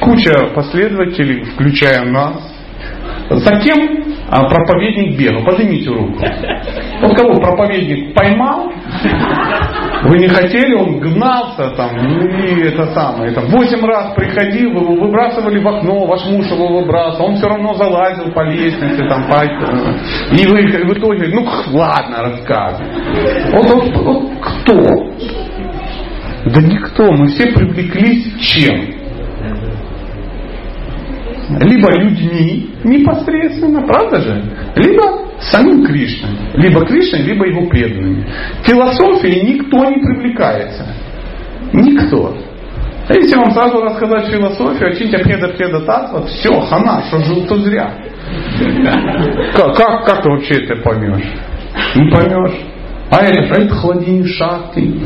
Куча последователей, включая нас. За кем а, проповедник бегал? Поднимите руку. Вот кого проповедник поймал, вы не хотели, он гнался там, и это самое, это восемь раз приходил, его выбрасывали в окно, ваш муж его выбрасывал, он все равно залазил по лестнице, там, по... и вы в итоге, ну ладно, рассказывай. Вот, вот, вот кто? Да никто, мы все привлеклись чем? Либо людьми непосредственно, правда же? Либо самим Кришной. Либо Кришной, либо его преданными. Философией никто не привлекается. Никто. А если вам сразу рассказать философию, очиньте преда преда татва, все, хана, что жил, то зря. Как, как, как ты вообще это поймешь? Не поймешь. А а это холодильник шахты.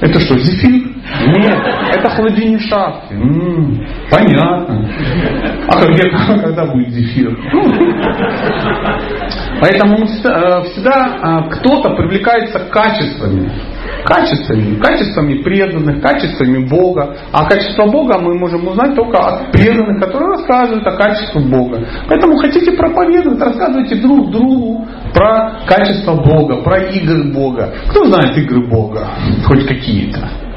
Это что, зефир? Нет, это холодильник шахты. Понятно. А когда, когда будет зефир? Поэтому всегда, всегда кто-то привлекается качествами качествами, качествами преданных, качествами Бога. А качество Бога мы можем узнать только от преданных, которые рассказывают о качестве Бога. Поэтому хотите проповедовать, рассказывайте друг другу про качество Бога, про игры Бога. Кто знает игры Бога? Хоть какие-то.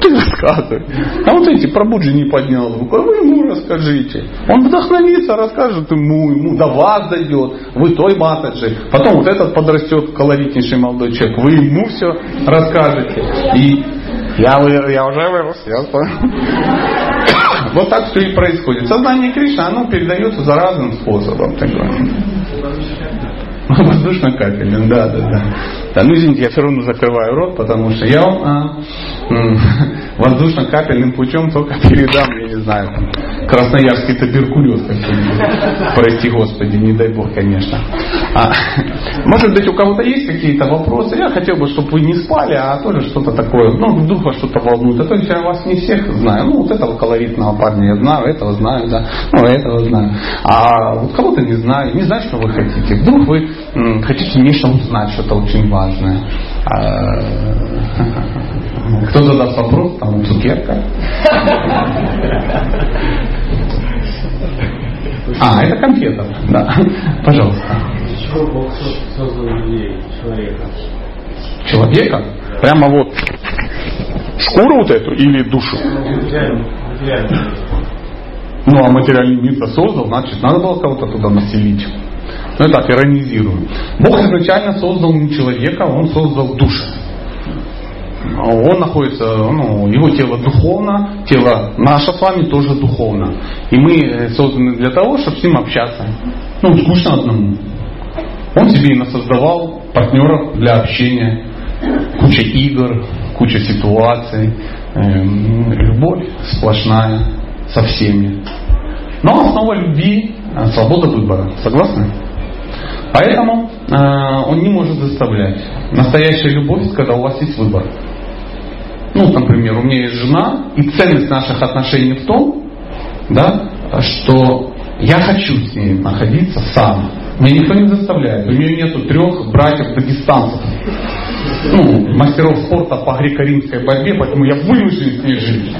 Ты рассказывай. А вот эти про Буджи не поднял руку, а вы ему расскажите. Он вдохновится, расскажет ему, ему до вас дойдет, вы той матаджи. Потом вот этот подрастет, колоритнейший молодой человек, вы ему все расскажете. И я, я уже вырос, я Вот так все и происходит. Сознание Кришны, оно передается за разным способом. Воздушно-капельным, да, да, да. Да, ну извините, я все равно закрываю рот, потому что я вам а, воздушно-капельным путем только передам, я не знаю, там, красноярский туберкулез какой-нибудь. Прости Господи, не дай Бог, конечно. А, может быть, у кого-то есть какие-то вопросы? Я хотел бы, чтобы вы не спали, а тоже что-то такое, ну, вас что-то волнует. А то я вас не всех знаю. Ну, вот этого колоритного парня я знаю, этого знаю, да, ну, этого знаю. А вот кого-то не знаю, не знаю, что вы хотите. Вдруг вы м, хотите нечто узнать, что-то очень важное. Кто задаст вопрос, там цукерка. А, это конфета. Да. Пожалуйста. Чего Бог создал людей, человека? Человека? Прямо вот шкуру вот эту или душу? Ну, а материальный мир создал, значит, надо было кого-то туда населить. Ну, я так иронизирую. Бог изначально создал не человека, он создал душу он находится, ну, его тело духовно, тело наше с вами тоже духовно. И мы созданы для того, чтобы с ним общаться. Ну, скучно одному. Он себе и насоздавал партнеров для общения, куча игр, куча ситуаций, эм, любовь сплошная со всеми. Но основа любви – свобода выбора. Согласны? Поэтому э, он не может заставлять. Настоящая любовь, когда у вас есть выбор. Ну, например, у меня есть жена, и ценность наших отношений в том, да, что я хочу с ней находиться сам. Меня никто не заставляет. У нее нету трех братьев дагестанцев. Ну, мастеров спорта по греко-римской борьбе, поэтому я вынужден с ней жить.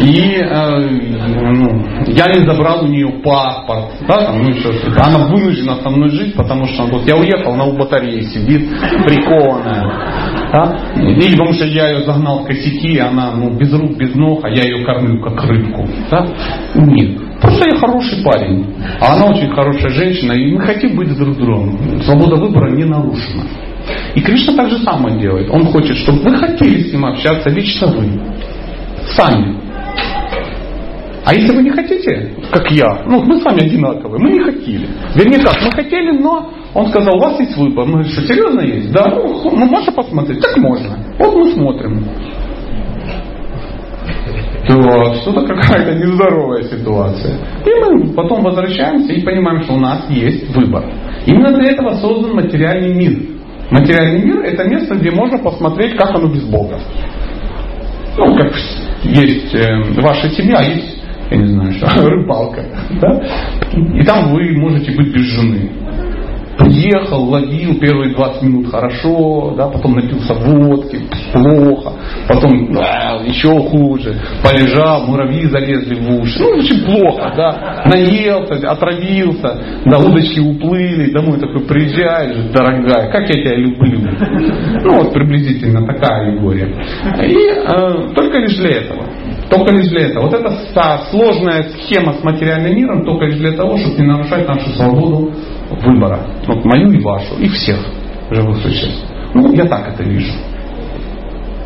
И э, ну, я не забрал у нее паспорт. Да, там, ну, что Она вынуждена со мной жить, потому что вот я уехал, она у батареи сидит, прикованная. Да? Или потому что я ее загнал в косяки, и она ну, без рук, без ног, а я ее кормлю как рыбку. Да? Нет. Просто я хороший парень. А она очень хорошая женщина, и мы хотим быть друг другом. Свобода выбора не нарушена. И Кришна так же самое делает. Он хочет, чтобы вы хотели с ним общаться лично вы. Сами. А если вы не хотите, как я, ну мы с вами одинаковые, мы не хотели. Вернее как, мы хотели, но он сказал, у вас есть выбор. Мы что серьезно есть? Да, ну, ну можно посмотреть? Так можно. Вот мы смотрим. То что-то какая-то нездоровая ситуация. И мы потом возвращаемся и понимаем, что у нас есть выбор. Именно для этого создан материальный мир. Материальный мир это место, где можно посмотреть, как оно без Бога. Ну, как есть э, ваша семья, есть я не знаю, что, рыбалка. Да? И там вы можете быть без жены. Приехал, ловил первые 20 минут хорошо, да, потом напился водки, плохо, потом да, еще хуже, полежал, муравьи залезли в уши, ну, очень плохо, да, наелся, отравился, да, удочки уплыли, домой такой приезжаешь, дорогая, как я тебя люблю. Ну, вот приблизительно такая аллегория. И э, только лишь для этого. Только лишь для этого. Вот эта сложная схема с материальным миром только лишь для того, чтобы не нарушать нашу свободу выбора. Вот мою и вашу, и всех живых существ. Ну, я так это вижу.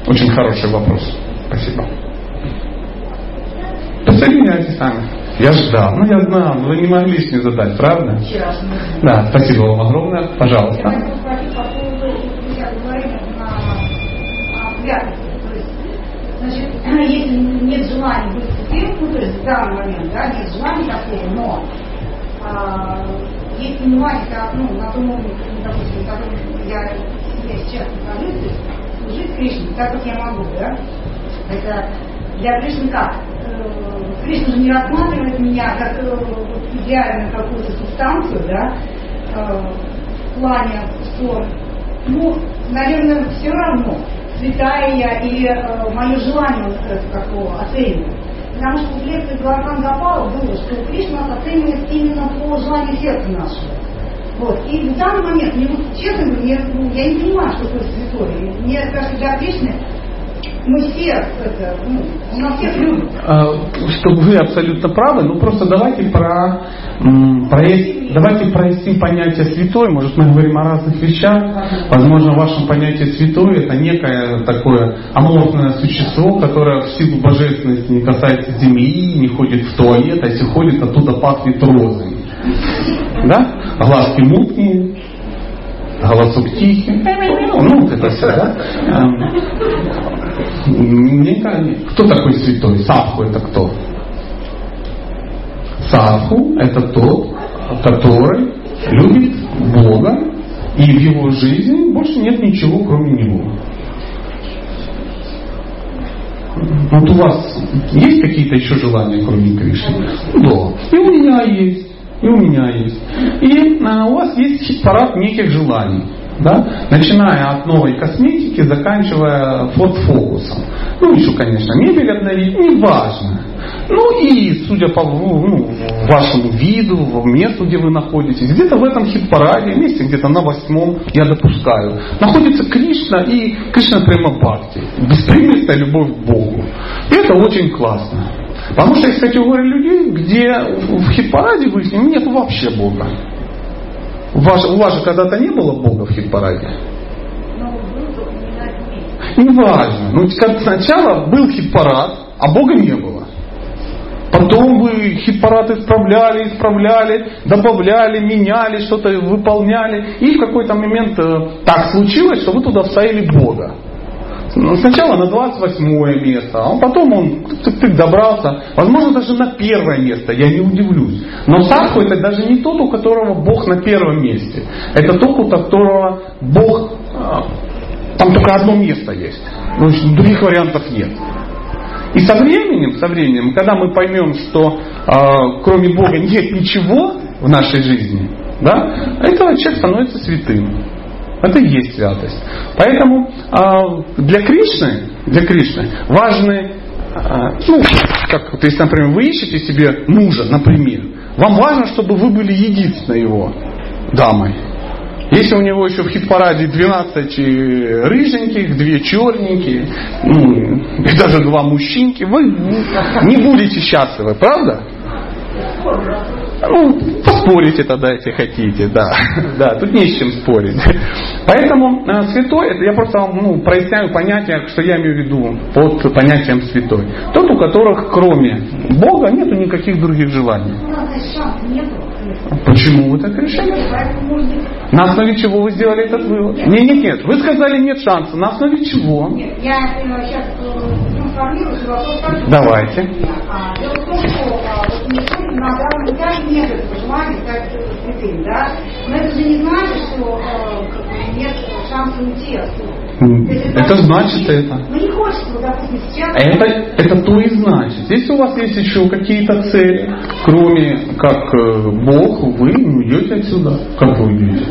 Очень хороший вопрос. Спасибо. Присоединяйтесь сами. Я ждал. Ну, я знал, вы не могли с ней задать, правда? Да, спасибо вам огромное. Пожалуйста. Значит, если нет желания быть святым, ну, то есть в данный момент, да, нет желания такого, но а, есть понимание, как, ну, на том уровне, допустим, который я себя сейчас нахожусь, то есть служить Кришне, так как я могу, да, это для Кришны как? Э, Кришна же не рассматривает меня как э, идеальную какую-то субстанцию, да, э, в плане, что, ну, наверное, все равно, святая я или э, мое желание он как-то оценивает. Потому что в лекции Гвархан Гапала было, что Кришна оценивает именно по желанию сердца нашего. Вот. И в данный момент, мне вот честно говоря, я, ну, я не понимаю, что такое святой. Мне кажется, для Кришны мы все это, ну, у нас всех любят. А, что вы абсолютно правы, ну просто давайте про, про давайте проясним понятие святой. Может мы говорим о разных вещах. Возможно, в вашем понятии святой это некое такое аморфное существо, которое в силу божественности не касается земли, не ходит в туалет, а если ходит, оттуда пахнет розами. Да? Глазки мутные, голосок тихий. Ну, вот это все, да? Мне Кто такой святой? Садху это кто? Садху это тот, который любит Бога, и в его жизни больше нет ничего, кроме него. Вот у вас есть какие-то еще желания, кроме Кришны? Да. И у меня есть. И у меня есть. И а, у вас есть парад неких желаний да? начиная от новой косметики, заканчивая фотофокусом. Ну, еще, конечно, мебель обновить, неважно. Ну и, судя по ну, вашему виду, месту, где вы находитесь, где-то в этом хит-параде, месте где-то на восьмом, я допускаю, находится Кришна и Кришна прямо Бхакти. Беспримесная любовь к Богу. И это очень классно. Потому что есть категория людей, где в хит-параде вы нет вообще Бога. У вас, у вас же когда-то не было Бога в хит-параде? Не. Ну, сначала был хит-парад, а Бога не было. Потом вы хит-парад исправляли, исправляли, добавляли, меняли, что-то выполняли. И в какой-то момент э, так случилось, что вы туда вставили Бога. Ну, сначала на 28 место, а потом он ты добрался, возможно, даже на первое место, я не удивлюсь. Но Садху это даже не тот, у которого Бог на первом месте. Это тот, у которого Бог, а, там только одно место есть. Ну, других вариантов нет. И со временем, со временем, когда мы поймем, что э, кроме Бога нет ничего в нашей жизни, да, этот человек становится святым. Это и есть святость. Поэтому а, для Кришны, для Кришны важны, а, ну, как вот если, например, вы ищете себе мужа, например, вам важно, чтобы вы были единственной его дамой. Если у него еще в хит-параде 12 рыженьких, две черненькие, ну, и даже два мужчинки, вы не будете счастливы, правда? Ну, поспорите тогда, если хотите, да. Да, тут не с чем спорить. Поэтому э, святой, это я просто ну, проясняю понятие, что я имею в виду под понятием святой. Тот, у которых кроме Бога нету никаких других желаний. Почему вы так решили? На основе чего вы сделали этот вывод? Нет, нет, нет. Вы сказали нет шанса. На основе чего? Нет, я сейчас информирую, вопрос Давайте. Дело в том, что вот на данном этапе святым, да? Но это же не значит, что нет шанса уйти отсюда. Это значит это. Ну не хочется, вот, допустим, сейчас... Это, это то и значит. Если у вас есть еще какие-то цели, кроме как э, Бог, вы уйдете отсюда. Как вы уйдете?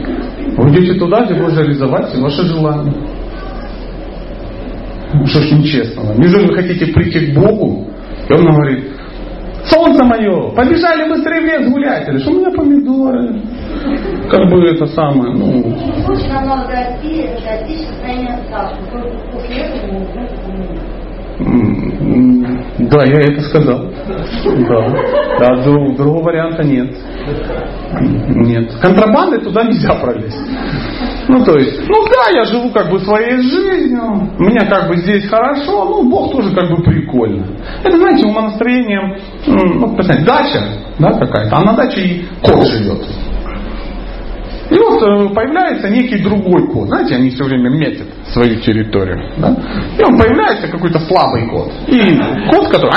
Вы идете туда, где можно реализовать все ваши желания. Что ж нечестного? Неужели вы хотите прийти к Богу, и Он говорит, солнце мое, побежали быстрее в лес гулять. Или что у меня помидоры? Как бы это самое, ну... Да, я это сказал. Да. Да, друг, другого варианта нет. Нет. Контрабандой туда нельзя пролезть. Ну, то есть, ну да, я живу как бы своей жизнью, мне как бы здесь хорошо, ну, Бог тоже как бы прикольно. Это, знаете, умонастроение, ну, представьте, дача, да, какая-то, а на даче и кот живет. И вот э, появляется некий другой кот. Знаете, они все время метят свою территорию. Да? И он появляется какой-то слабый кот. И кот, который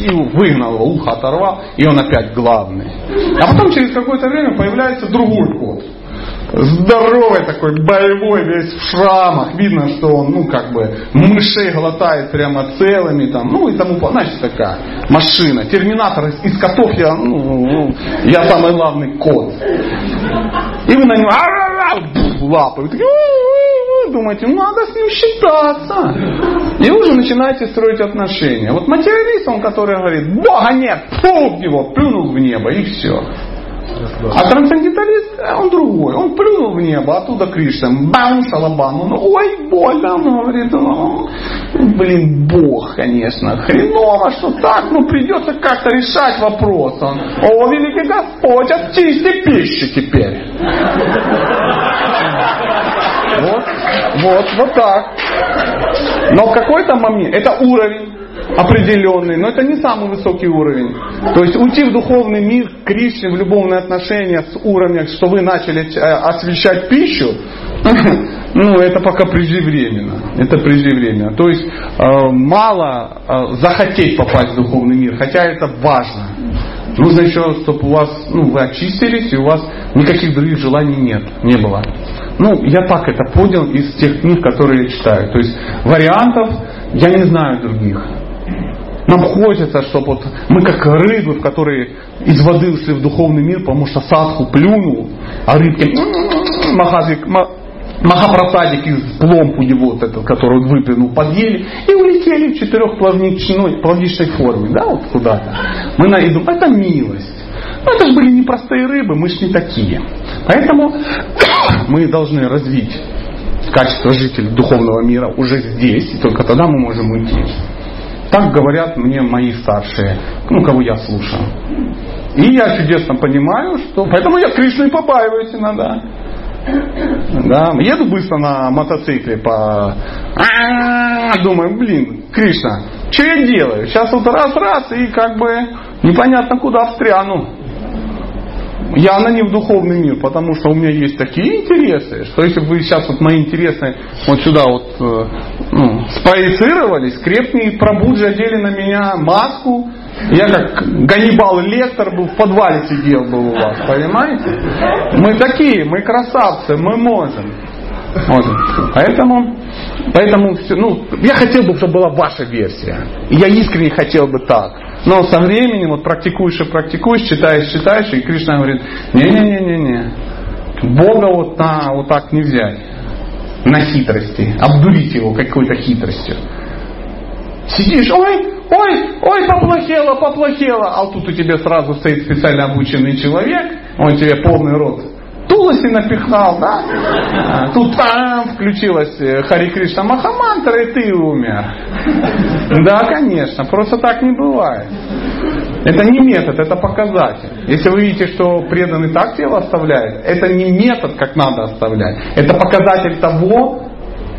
и выгнал ухо оторвал, и он опять главный. А потом через какое-то время появляется другой кот здоровый такой, боевой, весь в шрамах. Видно, что он, ну, как бы, мышей глотает прямо целыми, там, ну, и тому, значит, такая машина. Терминатор из, из котов я, ну, ну, я самый главный кот. И вы на него лапы. Думаете, ну, надо с ним считаться. И уже начинаете строить отношения. Вот материалист, он который говорит, Бога нет, фу, его, плюнул в небо и все. А трансценденталист, э, он другой. Он плюнул в небо, оттуда Кришна, бам, шалабан. Он, ой, больно, он говорит, ну, блин, Бог, конечно, хреново, что так, ну придется как-то решать вопрос. Он, о, великий Господь, очисти пищу теперь. Вот, вот, вот так. Но в какой-то момент, это уровень определенный, но это не самый высокий уровень. То есть уйти в духовный мир к Кришне в любовные отношения с уровня, что вы начали э, освещать пищу, ну это пока преждевременно. Это преждевременно. То есть э, мало э, захотеть попасть в духовный мир, хотя это важно. Нужно еще, чтобы у вас, ну, вы очистились, и у вас никаких других желаний нет, не было. Ну, я так это понял из тех книг, которые я читаю. То есть вариантов я не знаю других. Нам хочется, чтобы вот мы как рыбы, в которые из воды ушли в духовный мир, потому что садху плюнул, а рыбки махазик, Махапрасадик из пломбу его, вот этот, который он выплюнул, подъели и улетели в четырехплавничной плавничной форме, да, вот куда-то. Мы найдем, это милость. Но это же были непростые рыбы, мы же не такие. Поэтому мы должны развить качество жителей духовного мира уже здесь, и только тогда мы можем уйти. Так говорят мне мои старшие, ну, кого я слушаю. И я чудесно понимаю, что... Поэтому я Кришну и побаиваюсь иногда. Да, еду быстро на мотоцикле по... Думаю, блин, Кришна, что я делаю? Сейчас вот раз-раз и как бы непонятно куда встряну я на не в духовный мир, потому что у меня есть такие интересы, что если бы вы сейчас вот мои интересы вот сюда вот э, ну, спроецировались, крепкие пробуджи одели на меня маску, я как Ганнибал Лектор был в подвале сидел был у вас, понимаете? Мы такие, мы красавцы, мы можем. можем. Поэтому, поэтому ну, я хотел бы, чтобы была ваша версия. я искренне хотел бы так. Но со временем, вот практикуешь и практикуешь, читаешь, читаешь, и Кришна говорит, не-не-не-не-не, Бога вот, на, вот так не взять, на хитрости, обдурить его какой-то хитростью. Сидишь, ой, ой, ой, поплохело, поплохело, а тут у тебя сразу стоит специально обученный человек, он тебе полный рот тулоси напихал, да? Тут там включилась э, Хари Кришна Махамантра, и ты умер. Да, конечно, просто так не бывает. Это не метод, это показатель. Если вы видите, что преданный так тело оставляет, это не метод, как надо оставлять. Это показатель того,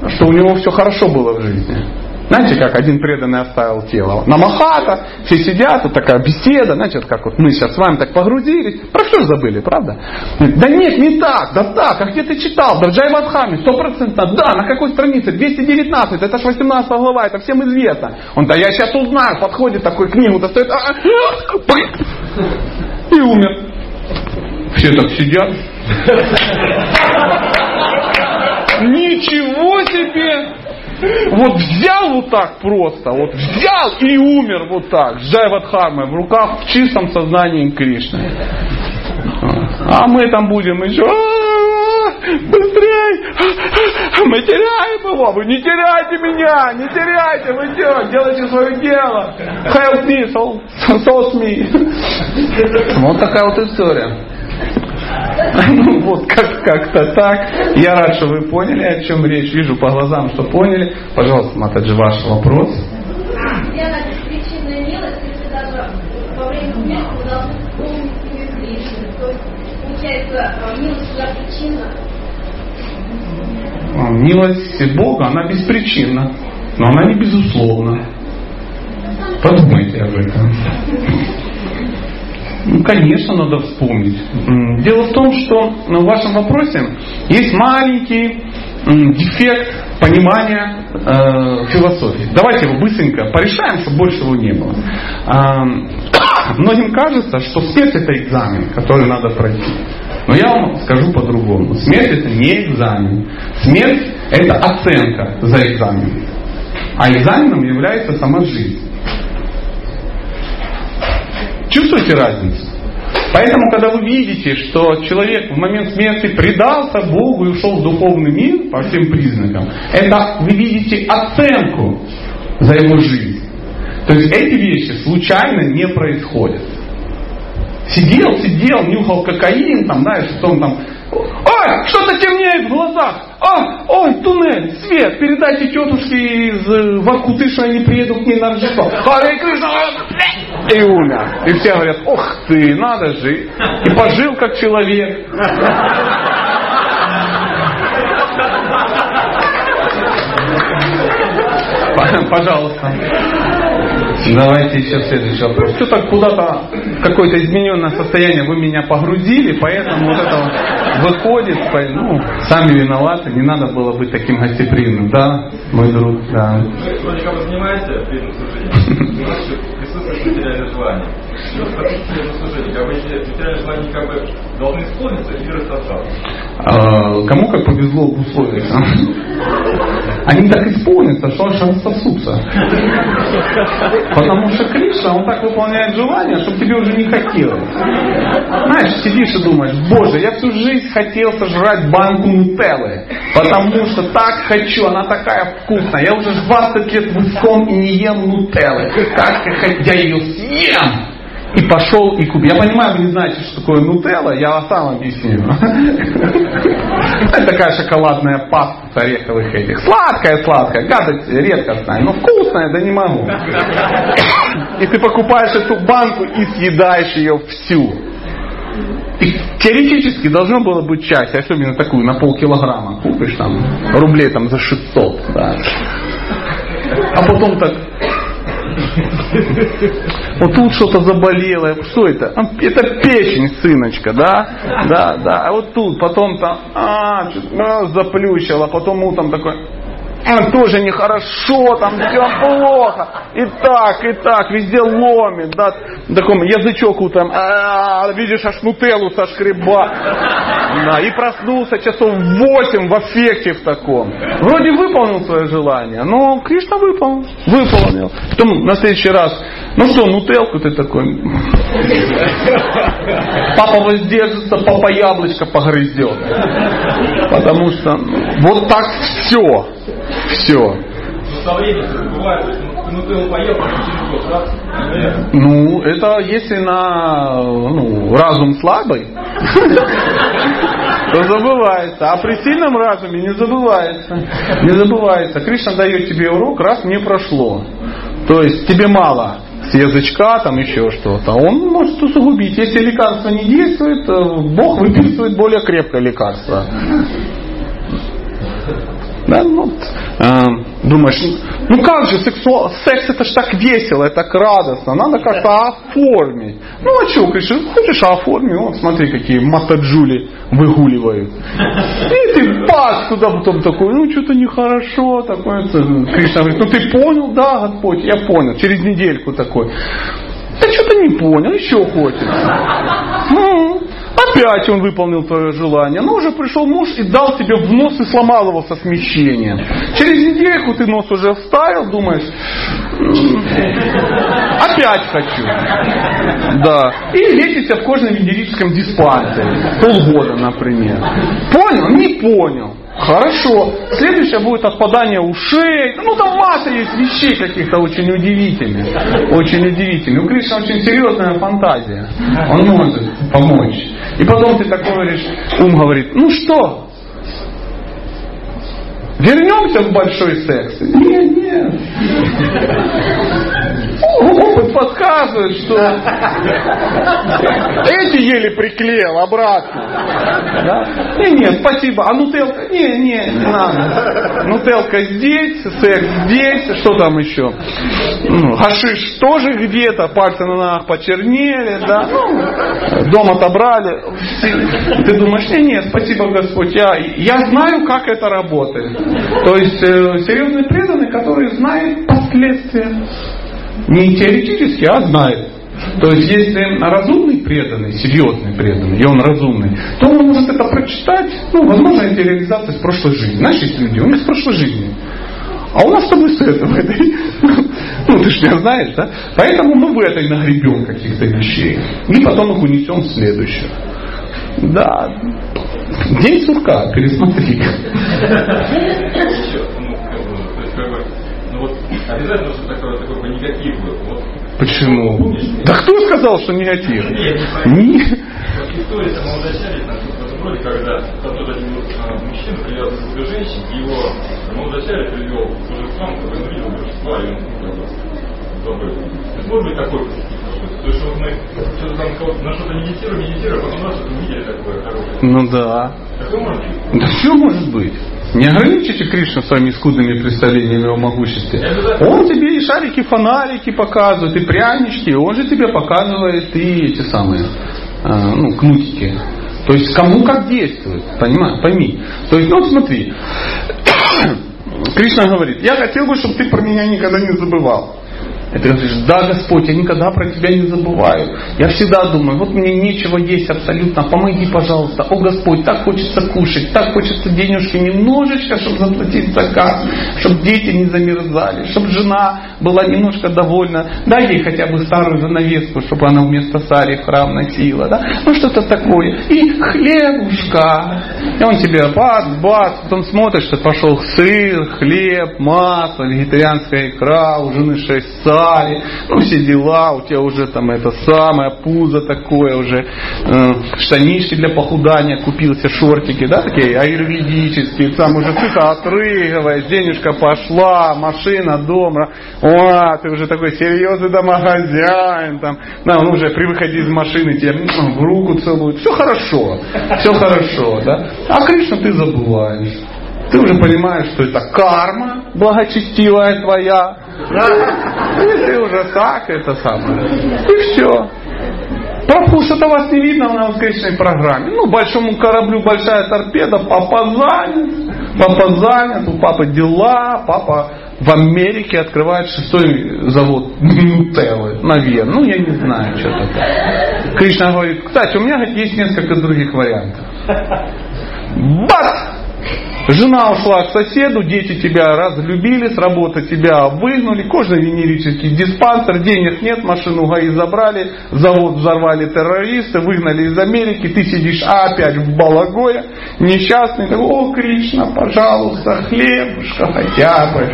что у него все хорошо было в жизни. Знаете, как один преданный оставил тело? На Махата, все сидят, вот такая беседа, вот как вот мы сейчас с вами так погрузились. Про что забыли, правда? Да нет, не так, да так, а где ты читал? Да в Джайвадхаме, стопроцентно, да, на какой странице? 219, это ж 18 глава, это всем известно. Он, да я сейчас узнаю, подходит такой книгу, достает, а, а, и умер. Все так сидят. Ничего себе! Вот взял вот так просто, вот взял и умер вот так, Джайвадхармой, в руках в чистом сознании Кришны. А мы там будем еще, быстрей, мы теряем его, вы не теряйте меня, не теряйте, вы что, делайте свое дело. Help me, so, so me. Вот такая вот история. Ну вот как- как-то так. Я рад, что вы поняли, о чем речь. Вижу по глазам, что поняли. Пожалуйста, Матаджи, ваш вопрос. Милость Бога, она беспричинна, но она не безусловна. Подумайте об этом. Ну, конечно, надо вспомнить. Дело в том, что в вашем вопросе есть маленький дефект понимания э, философии. Давайте его быстренько порешаем, чтобы больше его не было. А, Многим кажется, что смерть это экзамен, который надо пройти. Но я вам скажу по-другому. Смерть это не экзамен. Смерть это оценка за экзамен. А экзаменом является сама жизнь. Чувствуете разницу? Поэтому, когда вы видите, что человек в момент смерти предался Богу и ушел в духовный мир по всем признакам, это вы видите оценку за его жизнь. То есть эти вещи случайно не происходят. Сидел, сидел, нюхал кокаин, там, знаешь, потом там, ой, что-то темнеет в глазах, а, ой, туннель, свет, передайте тетушке из э, Воркуты, что они приедут к ней на Рождество. Харе Кришна, и умер. И все говорят, ох ты, надо жить. И пожил как человек. Пожалуйста. Давайте еще следующий вопрос. Что так куда-то какое-то измененное состояние вы меня погрузили, поэтому вот это вот выходит, ну, сами виноваты, не надо было быть таким гостеприимным. Да, мой друг, да. Вы бы занимаетесь присутствует желание. А, Кому как повезло условиться. Они так исполнятся, что аж рассосутся. Потому что Кришна, он так выполняет желание, чтобы тебе уже не хотелось. Знаешь, сидишь и думаешь, боже, я всю жизнь хотел сожрать банку нутеллы, потому что так хочу, она такая вкусная. Я уже 20 лет в и не ем нутеллы. Как я я ее съем? И пошел и купил. Я понимаю, вы не знаете, что такое нутелла, я сам объясню. Это такая шоколадная паста с ореховых этих. Сладкая-сладкая, гадость редкостная, но вкусная, да не могу. И ты покупаешь эту банку и съедаешь ее всю. И теоретически должно было быть часть, особенно такую на полкилограмма купишь там, рублей там за 600. Да. А потом так вот тут что-то заболело. Что это? Это печень, сыночка, да? Да, да. А вот тут, потом там, а, а, заплющило, потом утром такой, а, тоже нехорошо, там все плохо. И так, и так, везде ломит, да. Таком язычок утром, а, видишь, аж нутеллу сошкреба. Да, и проснулся часов в 8 в аффекте в таком. Вроде выполнил свое желание, но Кришна выполнил. Выполнил. Потом на следующий раз, ну что, нутелку ты такой. Папа воздержится, папа яблочко погрызет. Потому что вот так все. Все. Ну, это если на ну, разум слабый, то забывается. А при сильном разуме не забывается. Не забывается. Кришна дает тебе урок, раз не прошло. То есть тебе мало с язычка, там еще что-то, он может усугубить. Если лекарство не действует, э, Бог выписывает более крепкое лекарство. Да, ну, э, думаешь, ну как же сексуал, секс это ж так весело, это так радостно, надо как-то оформить. Ну а что, Кришна, хочешь оформить, вот смотри, какие матаджули выгуливают. И ты пас туда потом такой, ну что-то нехорошо, такое. Кришна говорит, ну ты понял, да, Господь, я понял, через недельку такой. Да что-то не понял, еще хочется. Ну, Опять он выполнил твое желание. Но уже пришел муж и дал тебе в нос и сломал его со смещением. Через недельку ты нос уже вставил, думаешь, опять хочу. Да. И лечишься в кожно-венерическом диспансере. Полгода, например. Понял? Не понял. Хорошо. Следующее будет отпадание ушей. Ну там масса есть вещей каких-то очень удивительных. Очень удивительных. У Кришны очень серьезная фантазия. Он может помочь. И потом ты такой говоришь, ум говорит, ну что, Вернемся в большой секс? Нет, нет. Опыт подсказывает, что эти еле приклеил обратно. Да? Не, нет, спасибо. А нутелка? Не, не, не надо. Нутелка здесь, секс здесь, что там еще? Ну, гашиш тоже где-то, пальцы на ногах почернели, да? Ну, дом отобрали. Ты думаешь, не, нет, спасибо, Господь, я, я знаю, как это работает. То есть э, серьезный преданный, который знает последствия. Не теоретически, а знает. То есть, если разумный преданный, серьезный преданный, и он разумный, то он может это прочитать, ну, возможно, это реализация с прошлой жизни. Знаешь, есть люди, у них с прошлой жизни. А у нас с тобой с этого. Ну, ты же меня знаешь, да? Поэтому мы в этой нагребем каких-то вещей. И потом их унесем в следующее. Да. День сурка, пересмотри. Вот обязательно, что такое, такой негатив был. Вот. Почему? Помнишь, да кто сказал, что негатив? Нет, не Вот история самого начала, там, вроде, когда там тот один а, мужчина привязался к женщине, и его молодочале привел к божествам, который он видел божества, и он бы. То есть может быть такой то есть вот мы что-то там на что-то медитируем, медитируем, а потом раз что-то увидели такое хорошее. Ну да. Такое может быть? Да все может быть. Не ограничите Кришну своими скудными представлениями о могуществе. Он тебе и шарики, фонарики показывает, и прянички. Он же тебе показывает и эти самые, э, ну, кнутики. То есть кому как действует, понимаешь, пойми. То есть, ну смотри, Кришна говорит, я хотел бы, чтобы ты про меня никогда не забывал. Ты говоришь, да, Господь, я никогда про тебя не забываю. Я всегда думаю, вот мне нечего есть абсолютно, помоги, пожалуйста. О, Господь, так хочется кушать, так хочется денежки немножечко, чтобы заплатить заказ, чтобы дети не замерзали, чтобы жена была немножко довольна. Дай ей хотя бы старую занавеску, чтобы она вместо сари в храм носила. Да? Ну, что-то такое. И хлебушка. И он тебе бац, бац, потом смотришь, что пошел сыр, хлеб, масло, вегетарианская икра, у жены шесть сар стали, ну все дела, у тебя уже там это самое пузо такое уже, э, штанишки для похудания, купился шортики, да, такие аюрведические, там уже сыто отрыгиваешь, денежка пошла, машина, дом, о, ты уже такой серьезный домохозяин, там, да, он уже при выходе из машины тебе ну, в руку целует, все хорошо, все хорошо, да, а Кришна ты забываешь. Ты уже понимаешь, что это карма благочестивая твоя. И ты уже так, это самое. И все. Прабху, что-то вас не видно на воскресной программе. Ну, большому кораблю большая торпеда, папа занят, папа занят, у папы дела, папа в Америке открывает шестой завод Нутеллы, наверное. Ну, я не знаю, что такое. Кришна говорит, кстати, у меня есть несколько других вариантов. Бац! Жена ушла к соседу, дети тебя разлюбили, с работы тебя выгнали, кожно-венерический диспансер, денег нет, машину ГАИ забрали, завод взорвали террористы, выгнали из Америки, ты сидишь опять в балагое, несчастный, такой, о, Кришна, пожалуйста, хлебушка хотя бы.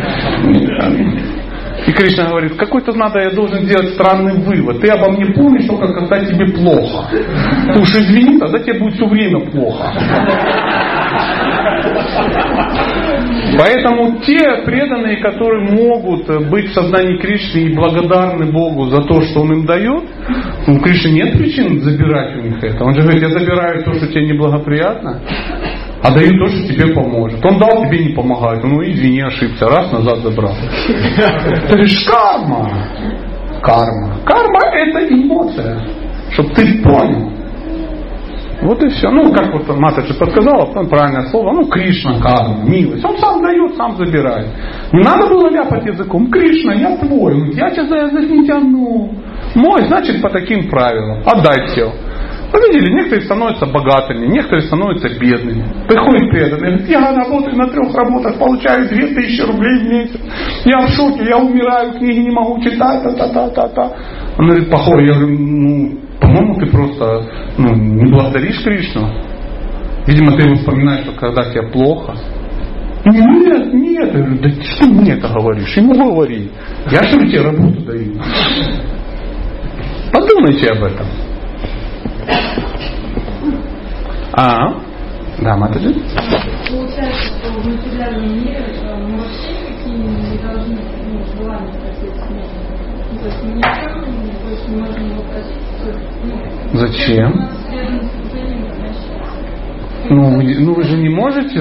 И Кришна говорит, какой-то надо, я должен сделать странный вывод. Ты обо мне помнишь только когда тебе плохо. Уж извини, тогда тебе будет все время плохо. Поэтому те преданные, которые могут быть в сознании Кришны и благодарны Богу за то, что Он им дает, у Кришны нет причин забирать у них это. Он же говорит, я забираю то, что тебе неблагоприятно, а даю то, что тебе поможет. Он дал, тебе не помогает. Ну, извини, ошибся. Раз, назад забрал. Ты говоришь, карма. Карма. Карма это эмоция. Чтобы ты понял. Вот и все. Ну, как вот Матаджи подсказала, правильное слово, ну, Кришна, карма, милость. Он сам дает, сам забирает. Не надо было ляпать языком. Кришна, я твой. Говорит, я тебя за язык не тяну. Мой, значит, по таким правилам. Отдай все. Вы видели, некоторые становятся богатыми, некоторые становятся бедными. Приходит преданный, говорит, я работаю на трех работах, получаю 2000 рублей в месяц. Я в шоке, я умираю, книги не могу читать, та-та-та-та-та. Он говорит, похоже, я говорю, ну, по-моему, ты просто ну, не благодаришь Кришну. Видимо, ты вспоминаешь, что когда тебе плохо. Нет, нет. Я говорю, да что мне это говоришь? Ему говори. Я что тебе работу даю? Подумайте об этом. А, да, Матаджи? Получается, что в материальном мире мы вообще не должны ну, желания Зачем? Ну, вы, ну вы же не можете,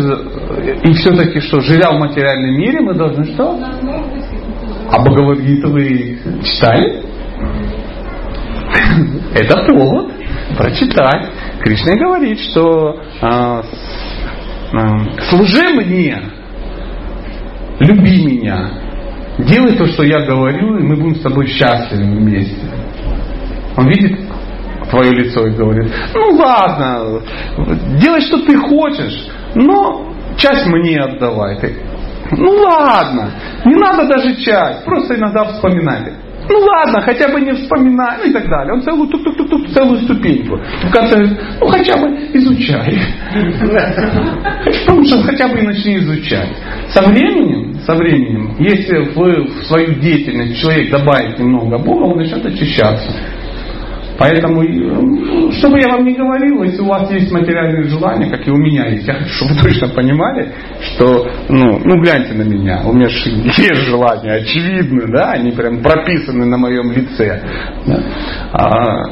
и все-таки что, живя в материальном мире, мы должны что? А Бхагавадгиту вы читали? Это повод прочитать. Кришна говорит, что э, э, служи мне, люби меня, делай то, что я говорю, и мы будем с тобой счастливы вместе. Он видит твое лицо и говорит, ну ладно, делай, что ты хочешь, но часть мне отдавай. Ты, ну ладно, не надо даже часть, просто иногда вспоминай. Ну ладно, хотя бы не вспоминай, ну и так далее. Он целую, тук -тук -тук -тук, целую ступеньку. В конце, ну хотя бы изучай. Потому что хотя бы и начни изучать. Со временем, со временем, если в свою деятельность человек добавит немного Бога, он начнет очищаться. Поэтому, э, что бы я вам ни говорил, если у вас есть материальные желания, как и у меня есть, я хочу, чтобы вы точно понимали, что, ну, ну гляньте на меня, у меня же есть желания, очевидны, да, они прям прописаны на моем лице. Да? А,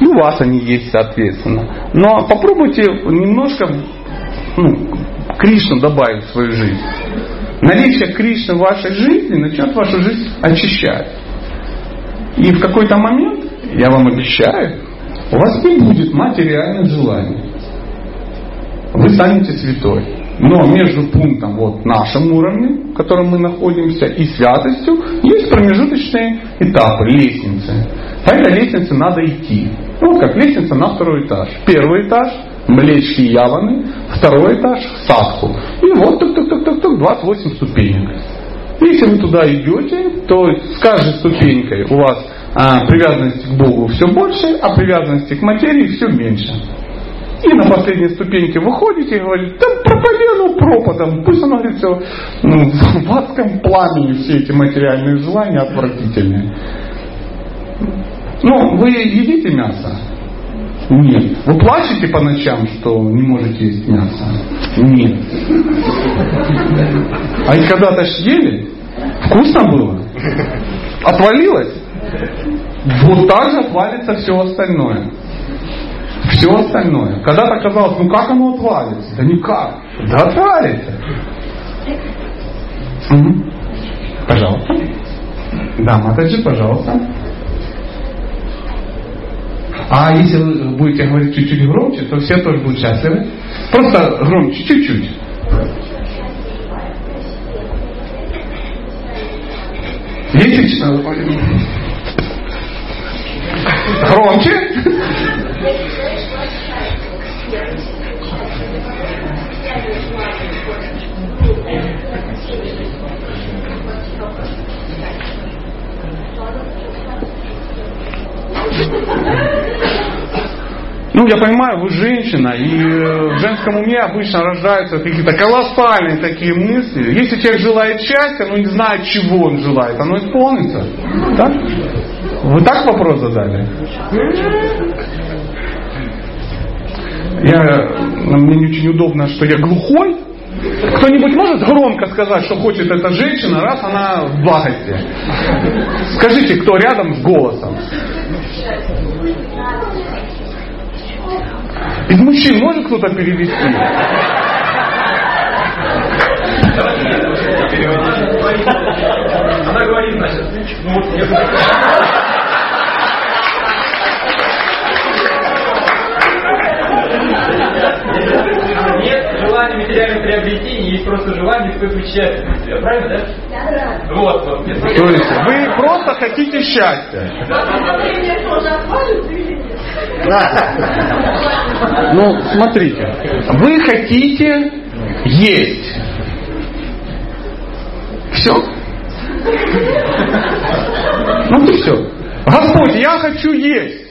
и у вас они есть, соответственно. Но попробуйте немножко ну, Кришну добавить в свою жизнь. Наличие Кришны в вашей жизни начнет вашу жизнь очищать. И в какой-то момент я вам обещаю, у вас не будет материальных желаний. Вы станете святой. Но между пунктом вот нашим уровнем, в котором мы находимся, и святостью, есть промежуточные этапы, лестницы. По этой лестнице надо идти. Ну, вот как лестница на второй этаж. Первый этаж Млечки Яваны, второй этаж Садху. И вот тук-тук-тук-тук-тук 28 ступенек. Если вы туда идете, то с каждой ступенькой у вас а привязанности к Богу все больше, а привязанности к материи все меньше. И на последней ступеньке выходите и говорите, да пропади оно пропадом, пусть оно говорит все ну, в адском пламени все эти материальные желания отвратительные. Ну, вы едите мясо? Нет. Вы плачете по ночам, что не можете есть мясо? Нет. А и когда-то съели? Вкусно было? Отвалилось? Вот так же отвалится все остальное. Все остальное. Когда-то казалось, ну как оно отвалится? Да никак. Да отвалится. Угу. Пожалуйста. Да, Матаджи, пожалуйста. А если вы будете говорить чуть-чуть громче, то все тоже будут счастливы. Просто громче, чуть-чуть. Если Громче. Ну, я понимаю, вы женщина, и э, в женском уме обычно рождаются какие-то колоссальные такие мысли. Если человек желает счастья, но не знает, чего он желает, оно исполнится. Так? Вы так вопрос задали? Я, мне не очень удобно, что я глухой, Кто-нибудь может громко сказать, что хочет эта женщина, раз она в благости? Скажите, кто рядом с голосом? Из мужчин может кто-то перевести? Она говорит, значит, ну вот Нет желания материальных приобретений, есть просто желание испытывать счастье для себя. Правильно, да? Да, Вот, вот. То есть вы просто хотите счастья. Нет? Ну, смотрите, вы хотите есть. Все. Ну ты все. Господь, я хочу есть.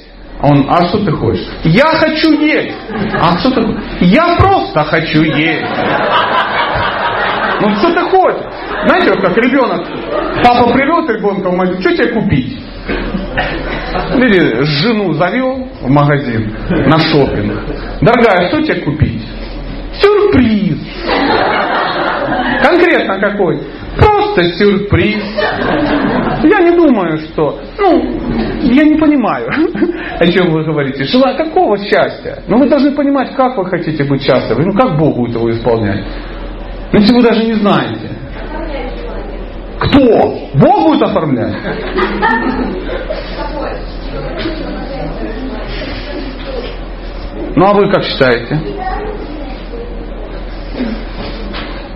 Он, а что ты хочешь? Я хочу есть. А что ты? Я просто хочу есть. Ну что ты хочешь? Знаете, вот как ребенок, папа привел ребенка в магазин, что тебе купить? Или жену завел в магазин на шопинг. Дорогая, что тебе купить? Сюрприз. Конкретно какой? Просто сюрприз. Я не думаю, что... Ну, я не понимаю, о чем вы говорите. Желаю какого счастья? Ну, вы должны понимать, как вы хотите быть счастливы. Ну, как Бог будет его исполнять. Ну, если вы даже не знаете. Кто? Бог будет оформлять? Ну а вы как считаете?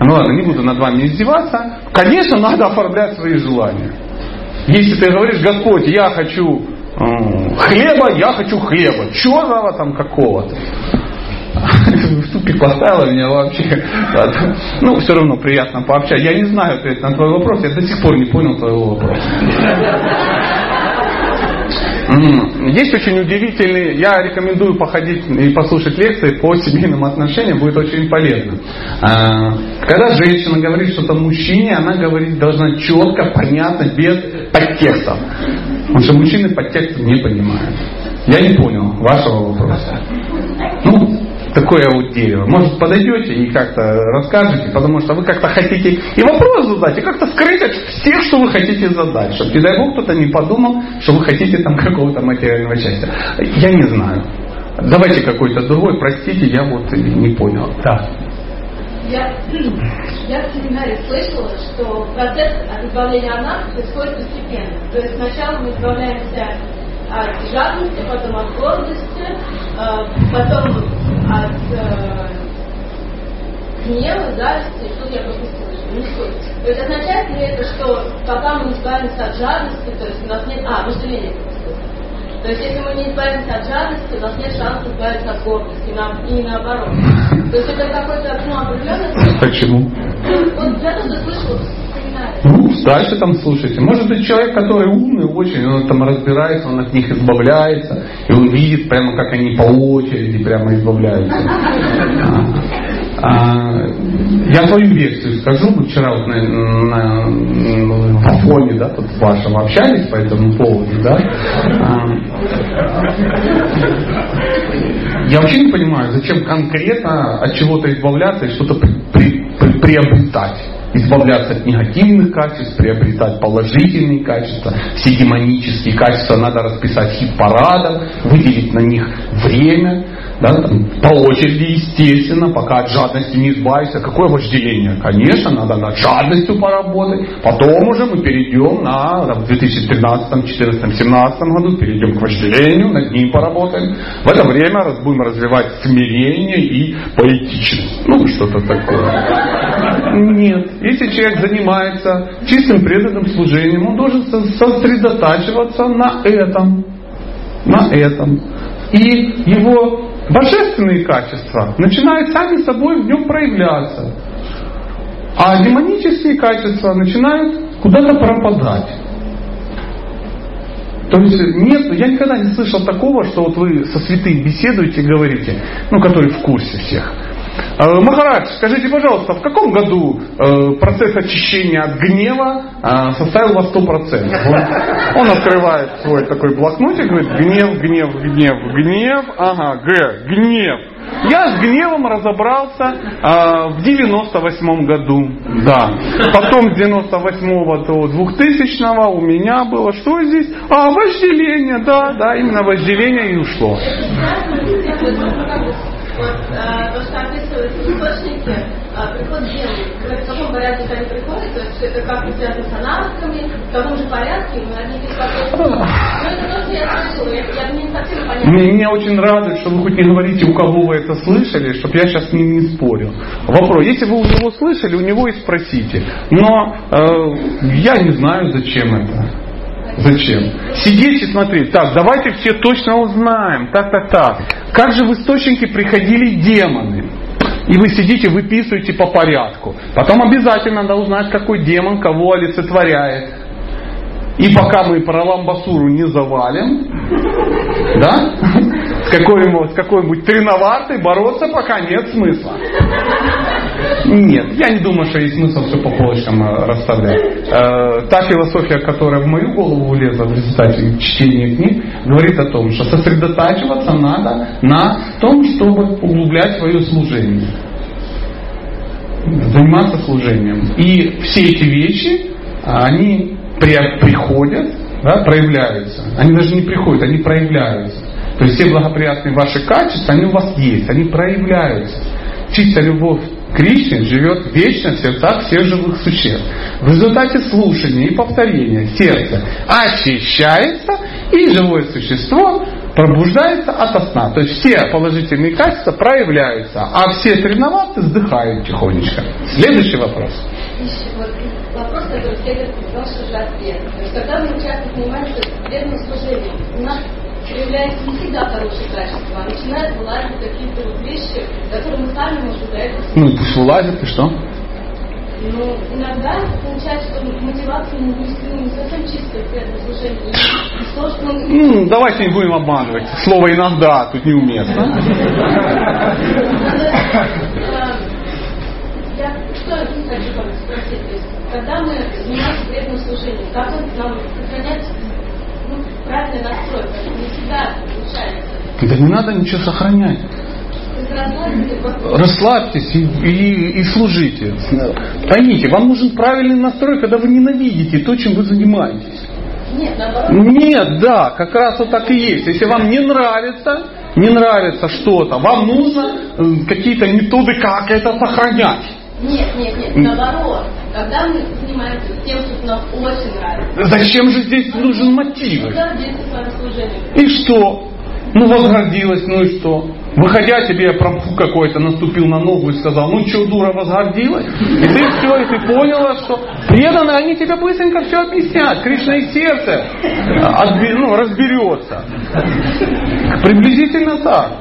Ну ладно, не буду над вами издеваться. Конечно, надо оформлять свои желания. Если ты говоришь, Господь, я хочу хлеба, я хочу хлеба. Черного там какого-то. В тупик поставила меня вообще. Ну, все равно приятно пообщаться. Я не знаю ответ на твой вопрос. Я до сих пор не понял твоего вопроса. Есть очень удивительный, я рекомендую походить и послушать лекции по семейным отношениям, будет очень полезно. А, Когда женщина говорит что-то мужчине, она говорить должна четко, понятно, без подтекстов. Потому что мужчины подтекстов не понимают. Я не понял вашего вопроса. Такое вот дерево. Может, подойдете и как-то расскажете, потому что вы как-то хотите и вопрос задать, и как-то скрыть от всех, что вы хотите задать, чтобы, не дай бог, кто-то не подумал, что вы хотите там какого-то материального счастья. Я не знаю. Давайте какой-то другой, простите, я вот не понял. Да. Я, я в семинаре слышала, что процесс от избавления от нас происходит постепенно. То есть сначала мы избавляемся от жадности, потом от гордости, э, потом от э, гнева, зависти, и тут я пропустила, что не суть. То есть означает ли это, что пока мы не избавимся от жадности, то есть у нас нет... А, вожделение. То есть если мы не избавимся от жадности, у нас нет шанса избавиться от гордости, нам- и наоборот. То есть это какой-то ну, определенный... Почему? Вот я тоже слышала дальше там слушайте. Может быть, человек, который умный очень, он там разбирается, он от них избавляется, и он видит прямо, как они по очереди прямо избавляются. А, а, я свою версию скажу. Мы вчера вот на, на, на фоне, да, тут вашем общались по этому поводу, да. А, я вообще не понимаю, зачем конкретно от чего-то избавляться и что-то при- при- при- приобретать избавляться от негативных качеств, приобретать положительные качества, все демонические качества надо расписать хит-парадом, выделить на них время, да, там, по очереди, естественно, пока от жадности не избавишься. Какое вожделение? Конечно, надо над жадностью поработать. Потом уже мы перейдем на, там, в 2013, 2014, 2017 году, перейдем к вожделению, над ним поработаем. В это время будем развивать смирение и поэтичность. Ну, что-то такое. Нет. Если человек занимается чистым преданным служением, он должен со- сосредотачиваться на этом. На этом. И его божественные качества начинают сами собой в нем проявляться. А демонические качества начинают куда-то пропадать. То есть нет, я никогда не слышал такого, что вот вы со святым беседуете говорите, ну, который в курсе всех. Э, Махарадж, скажите, пожалуйста, в каком году э, процесс очищения от гнева э, составил вас 100%? Он, он открывает свой такой блокнотик, говорит, гнев, гнев, гнев, гнев, ага, г, гнев. Я с гневом разобрался э, в 98 году. Да. Потом с 98 до 2000 у меня было что здесь? А, вожделение, да, да, именно вожделение и ушло. Вот э, то, что описывается в источнике, э, приход демонов. В каком порядке они приходят, то есть это как связано с аналогами, в каком же порядке, мы одни беспокоимся. Но это то, что я слышала, я, я не совсем понятно. Мне, мне очень радует, что вы хоть не говорите, у кого вы это слышали, чтобы я сейчас с ним не спорил. Вопрос, если вы у него слышали, у него и спросите. Но э, я не знаю, зачем это. Зачем? Сидеть и смотреть. Так, давайте все точно узнаем. Так, так, так. Как же в источнике приходили демоны? И вы сидите, выписываете по порядку. Потом обязательно надо узнать, какой демон кого олицетворяет. И пока мы про ламбасуру не завалим, да, какой-нибудь, какой-нибудь треноватой бороться пока нет смысла. Нет, я не думаю, что есть смысл все по полочкам э, расставлять. Э, та философия, которая в мою голову влезла в результате чтения книг, говорит о том, что сосредотачиваться надо на том, чтобы углублять свое служение. Заниматься служением. И все эти вещи, они при- приходят, да, проявляются. Они даже не приходят, они проявляются. То есть все благоприятные ваши качества, они у вас есть, они проявляются. Чистая любовь Кришне живет вечно в сердцах всех живых существ. В результате слушания и повторения сердце очищается, и живое существо пробуждается от сна. То есть все положительные качества проявляются, а все соревноваться вздыхают тихонечко. Следующий вопрос. Вопрос, который следует ваш же ответ. То есть, когда мы часто занимаемся преданным служением, у нас проявляется не всегда хорошие качества, а начинают вылазить какие-то вот вещи, которые мы сами, может быть, до этого... Ну, пусть вылазит, и что? Ну, иногда получается, что мотивация не, не, совсем чистая преданном служении. И, и сложно, ну, давайте не будем обманывать. Слово иногда тут неуместно. Я что хочу спросить, то есть, когда мы занимаемся преданным служением, как нам сохранять правильный настрой, не всегда получается. Да не надо ничего сохранять. Расслабьтесь и, и- и служите. Поймите, вам нужен правильный настрой, когда вы ненавидите то, чем вы занимаетесь. Нет, наоборот. Нет, да, как раз вот так и есть. Если вам не нравится, не нравится что-то, вам нужно э, какие-то методы, как это сохранять. Нет, нет, нет, наоборот. Когда мы занимаемся тем, что нам очень нравится, Зачем же здесь нужен мотив? И что? Ну, возгордилась, ну и что? Выходя тебе промфу какой-то наступил на ногу и сказал, ну что, дура, возгордилась? И ты все, и ты поняла, что преданные, они тебе быстренько все объяснят. Кришна и сердце отбе- ну, разберется. Приблизительно так.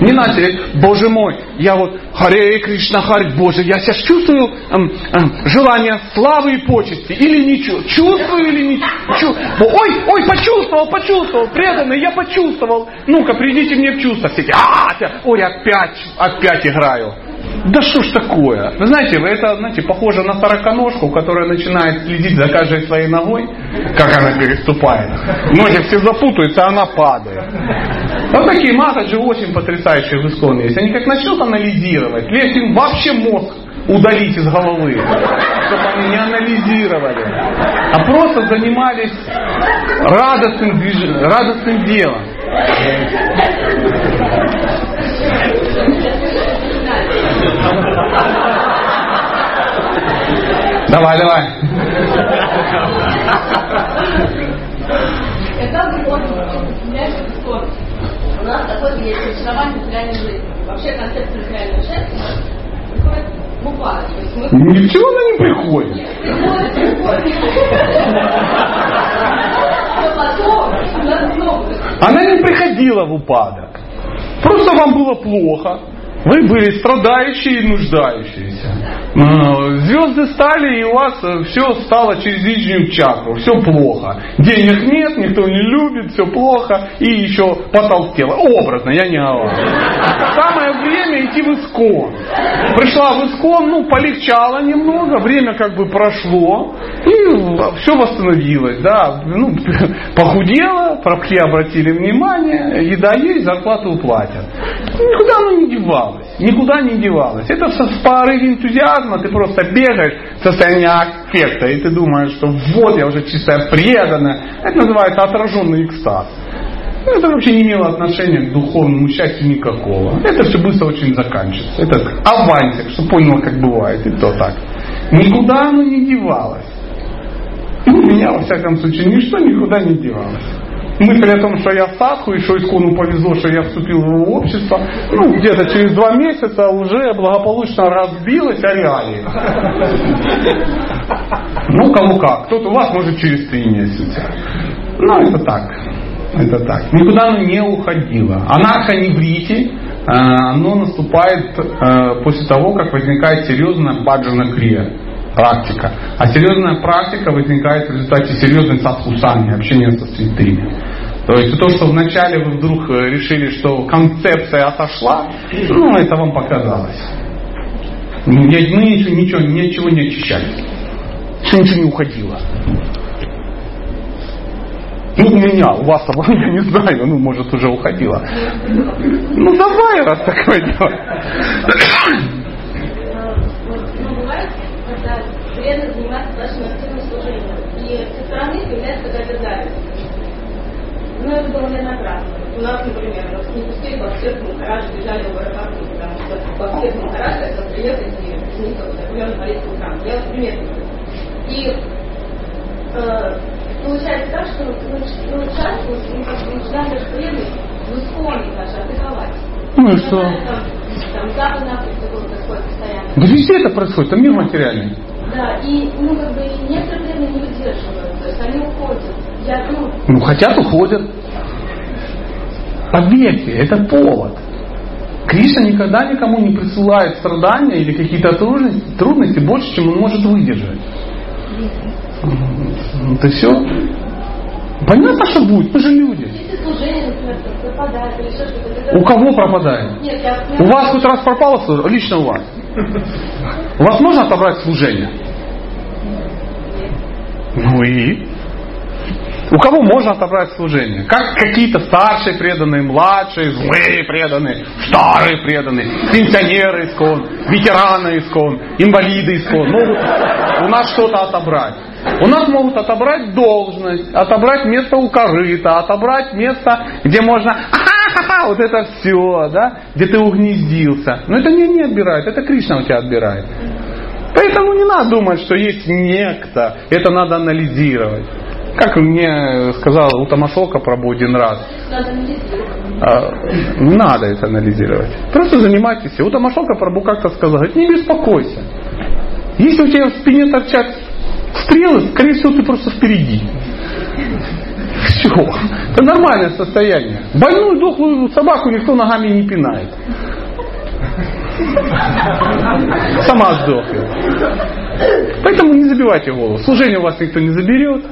Не начали, боже мой, я вот Харе Кришна, Харе, боже, я сейчас чувствую эм, эм, желание славы и почести. Или не чувствую. Чувствую или не чувствую. Ой, ой, почувствовал, почувствовал, преданный, я почувствовал. Ну-ка, придите мне в чувство все. А, ой, опять, опять играю. Да что ж такое? Вы знаете, это, знаете, похоже на сороконожку, которая начинает следить за каждой своей ногой, как она переступает. Ноги все запутаются, а она падает. Вот такие матаджи очень потрясающие в исконе есть. Они как начнут анализировать, если им вообще мозг удалить из головы, чтобы они не анализировали, а просто занимались радостным, движ- радостным делом. Давай, давай. Когда мы являемся в спорт, у нас такое есть разочарование в реальной жизни. Вообще концепция реальной жизни приходит мы Ничего она не приходит. приходит, приходит. Но потом у нас снова Она не приходила в упадок. Просто вам было плохо. Вы были страдающие и нуждающиеся. Э, Звезды стали, и у вас все стало через нижнюю чакру. Все плохо. Денег нет, никто не любит, все плохо. И еще потолстело. Образно, я не говорю. Самое время идти в искон. Пришла в искон, ну, полегчало немного, время как бы прошло, и все восстановилось. Да. Ну, похудела, пробки обратили внимание, еда есть, зарплату платят. Никуда оно не девалось. Никуда не девалось. Это в порыве энтузиазма ты просто бегаешь в состоянии аффекта, и ты думаешь, что вот я уже чистая преданная. Это называется отраженный экстаз. Ну, это вообще не имело отношения к духовному счастью никакого. Это все быстро очень заканчивается. Это авансик, что понял, как бывает, и то так. Никуда оно не девалось. У меня, во всяком случае, ничто никуда не девалось. Мысль о том, что я садху, и что Искону повезло, что я вступил в его общество, ну, где-то через два месяца уже благополучно разбилась о реалии. Ну, кому как. Кто-то у вас может через три месяца. Ну, это так. Это так. Никуда оно не уходило. Анархоневрите, оно наступает э, после того, как возникает серьезная баджана крия практика. А серьезная практика возникает в результате серьезной садхусани, общения со святыми. То есть то, что вначале вы вдруг э, решили, что концепция отошла, ну, это вам показалось. Мы ничего, ничего, ничего не очищали. Ничего не уходило. Ну, у меня, у вас, я не знаю, ну, может, уже уходила. Ну, давай, раз такое дело. вредно заниматься нашим активным служением. И со стороны появляется какая-то. Ну, это было неоднократно. У нас, например, не пустили во всех бежали в аэропорту, потому что во это приехать и изменить определенный полицейский храм. Я вот пример И э, получается так, что мы участвуем, мы как бы даже преданных в исконе даже атаковать. Ну и что? Там, там Западная Африка происходит постоянно. Да везде это происходит, там мир материальный. Да, и ну как бы некоторые преданные не выдерживают, то есть они уходят. Я, ну, Ну, хотят, уходят. Поверьте, это повод. Кришна никогда никому не присылает страдания или какие-то трудности, трудности больше, чем он может выдержать. Это все. Понятно, что будет, мы же люди. У кого пропадает? У вас хоть раз пропало? Лично у вас. У вас можно отобрать служение? Ну и? У кого можно отобрать служение? Как какие-то старшие преданные, младшие, злые преданные, старые преданные, пенсионеры искон, ветераны искон, инвалиды искон. Могут у нас что-то отобрать. У нас могут отобрать должность, отобрать место у корыта, отобрать место, где можно вот это все, да, где ты угнездился. Но это не, не отбирает, это Кришна у тебя отбирает. Поэтому не надо думать, что есть некто, это надо анализировать. Как мне сказал у Тамашока Прабу один раз, анализировать. а, не надо это анализировать. Просто занимайтесь. У Тамашока Прабу как-то сказал, говорит, не беспокойся. Если у тебя в спине торчат стрелы, скорее всего, ты просто впереди. Все. Это нормальное состояние. Больную дохлую собаку никто ногами не пинает. Сама сдохнет. Поэтому не забивайте голову. Служение у вас никто не заберет.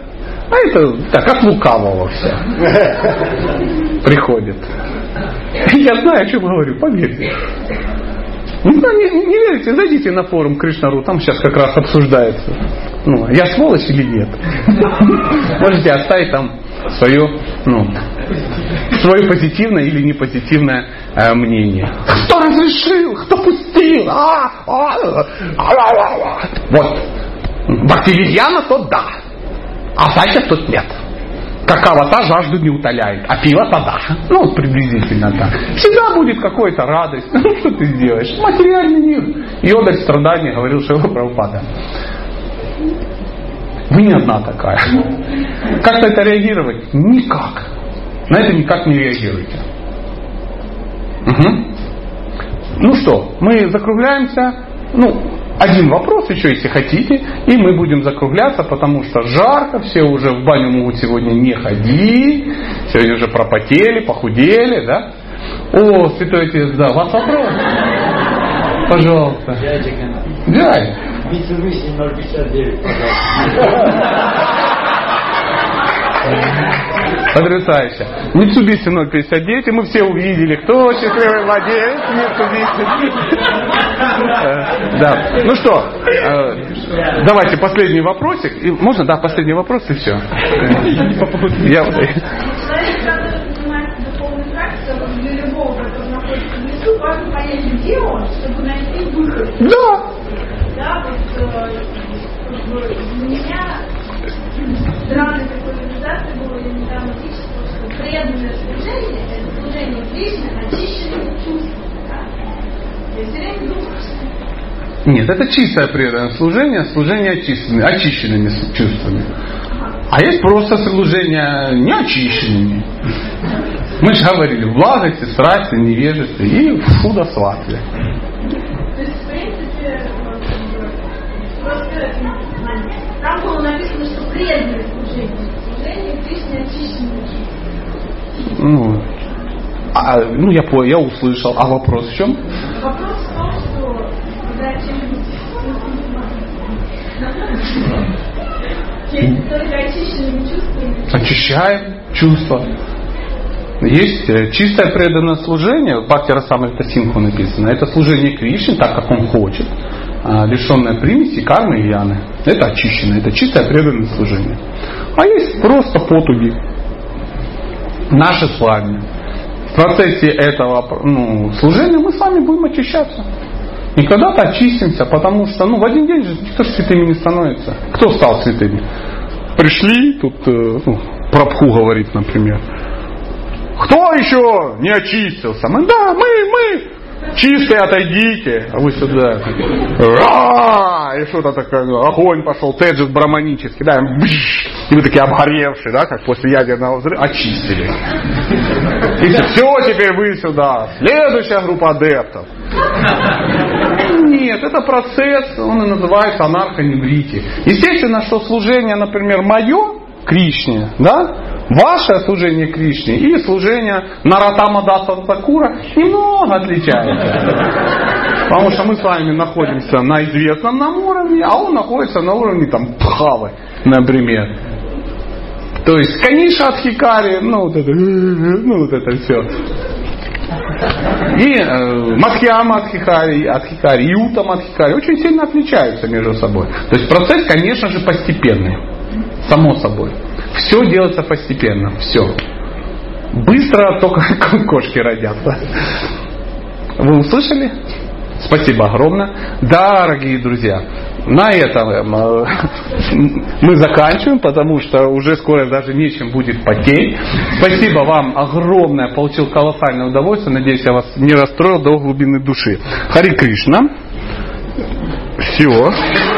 А это так, от лукавого все. Приходит. Я знаю, о чем говорю, поверьте. Знаю, не, не верите, зайдите на форум Кришнару, там сейчас как раз обсуждается. Ну, я сволочь или нет? Можете оставить там свое, ну, свое позитивное или непозитивное э, мнение. Кто разрешил? Кто пустил? А, а, а, а, а. Вот. Бактилиана то да. А Сатя тут нет. Какава-то жажду не утоляет, а пиво-то да. Ну, приблизительно так. Всегда будет какая-то радость. Ну, что ты сделаешь? Материальный мир. Йода страдания говорил Шива Прабхупада. Вы не одна такая. Как на это реагировать? Никак. На это никак не реагируйте. Угу. Ну что, мы закругляемся. Ну, один вопрос еще, если хотите, и мы будем закругляться, потому что жарко, все уже в баню могут сегодня не ходить, сегодня уже пропотели, похудели, да? О, святой отец, да, у вас вопрос? Пожалуйста. 059, пожалуйста. Потрясающе. Mitsubishi 059, и мы все увидели, кто счастливый владелец Mitsubishi. Э, Да. Ну что, э, давайте последний вопросик. Можно, да, последний вопрос и все. Я... Человек, который занимается духовной практикой, для любого, который находится в лесу, важно понять, где он, чтобы найти выход. Да. Да, вот э, как бы для меня странной такой реализацией было, я недавно слышала, что преданное служение – это Нет, это чистое преданное служение, служение очищенными, очищенными чувствами. А есть просто служение неочищенными. Мы же говорили, в благости, страсти, невежестве и в шудосватве. То. Ну, а, ну я понял, я услышал. А вопрос в чем? Вопрос в том, что Очищаем чувства. Есть э, чистое преданное служение, в Бхакти Расамрита Синху написано, это служение Кришне так, как он хочет, а, лишенное примеси, кармы и яны. Это очищенное, это чистое преданное служение. А есть просто потуги. Наши с вами. В процессе этого ну, служения мы сами будем очищаться. И когда-то очистимся, потому что ну, в один день же никто же святыми не становится. Кто стал святыми? Пришли, тут э, ну, Прабху говорит, например. Кто еще не очистился? Мы, да, мы, мы. Чистые отойдите, а вы сюда. Ра! И что-то такое, ну, огонь пошел, теджис браманический, да, и вы такие обгоревшие, да, как после ядерного взрыва, очистили. И все, теперь вы сюда. Следующая группа адептов. Нет, это процесс, он и называется анархоневрити. Естественно, что служение, например, мое, Кришне, да, ваше служение Кришне и служение Наратама Даса Сакура немного отличается. Потому что мы с вами находимся на известном нам уровне, а он находится на уровне там Пхавы, например. То есть Каниша от Хикари, ну вот это, ну вот это все. И э, Мадхьяма от Хикари, от Хикари, и от Хикари очень сильно отличаются между собой. То есть процесс, конечно же, постепенный. Само собой. Все делается постепенно. Все. Быстро только кошки родятся. Вы услышали? Спасибо огромное. Дорогие друзья, на этом э, мы заканчиваем, потому что уже скоро даже нечем будет потеть. Спасибо вам огромное, получил колоссальное удовольствие. Надеюсь, я вас не расстроил до глубины души. Хари Кришна. Все.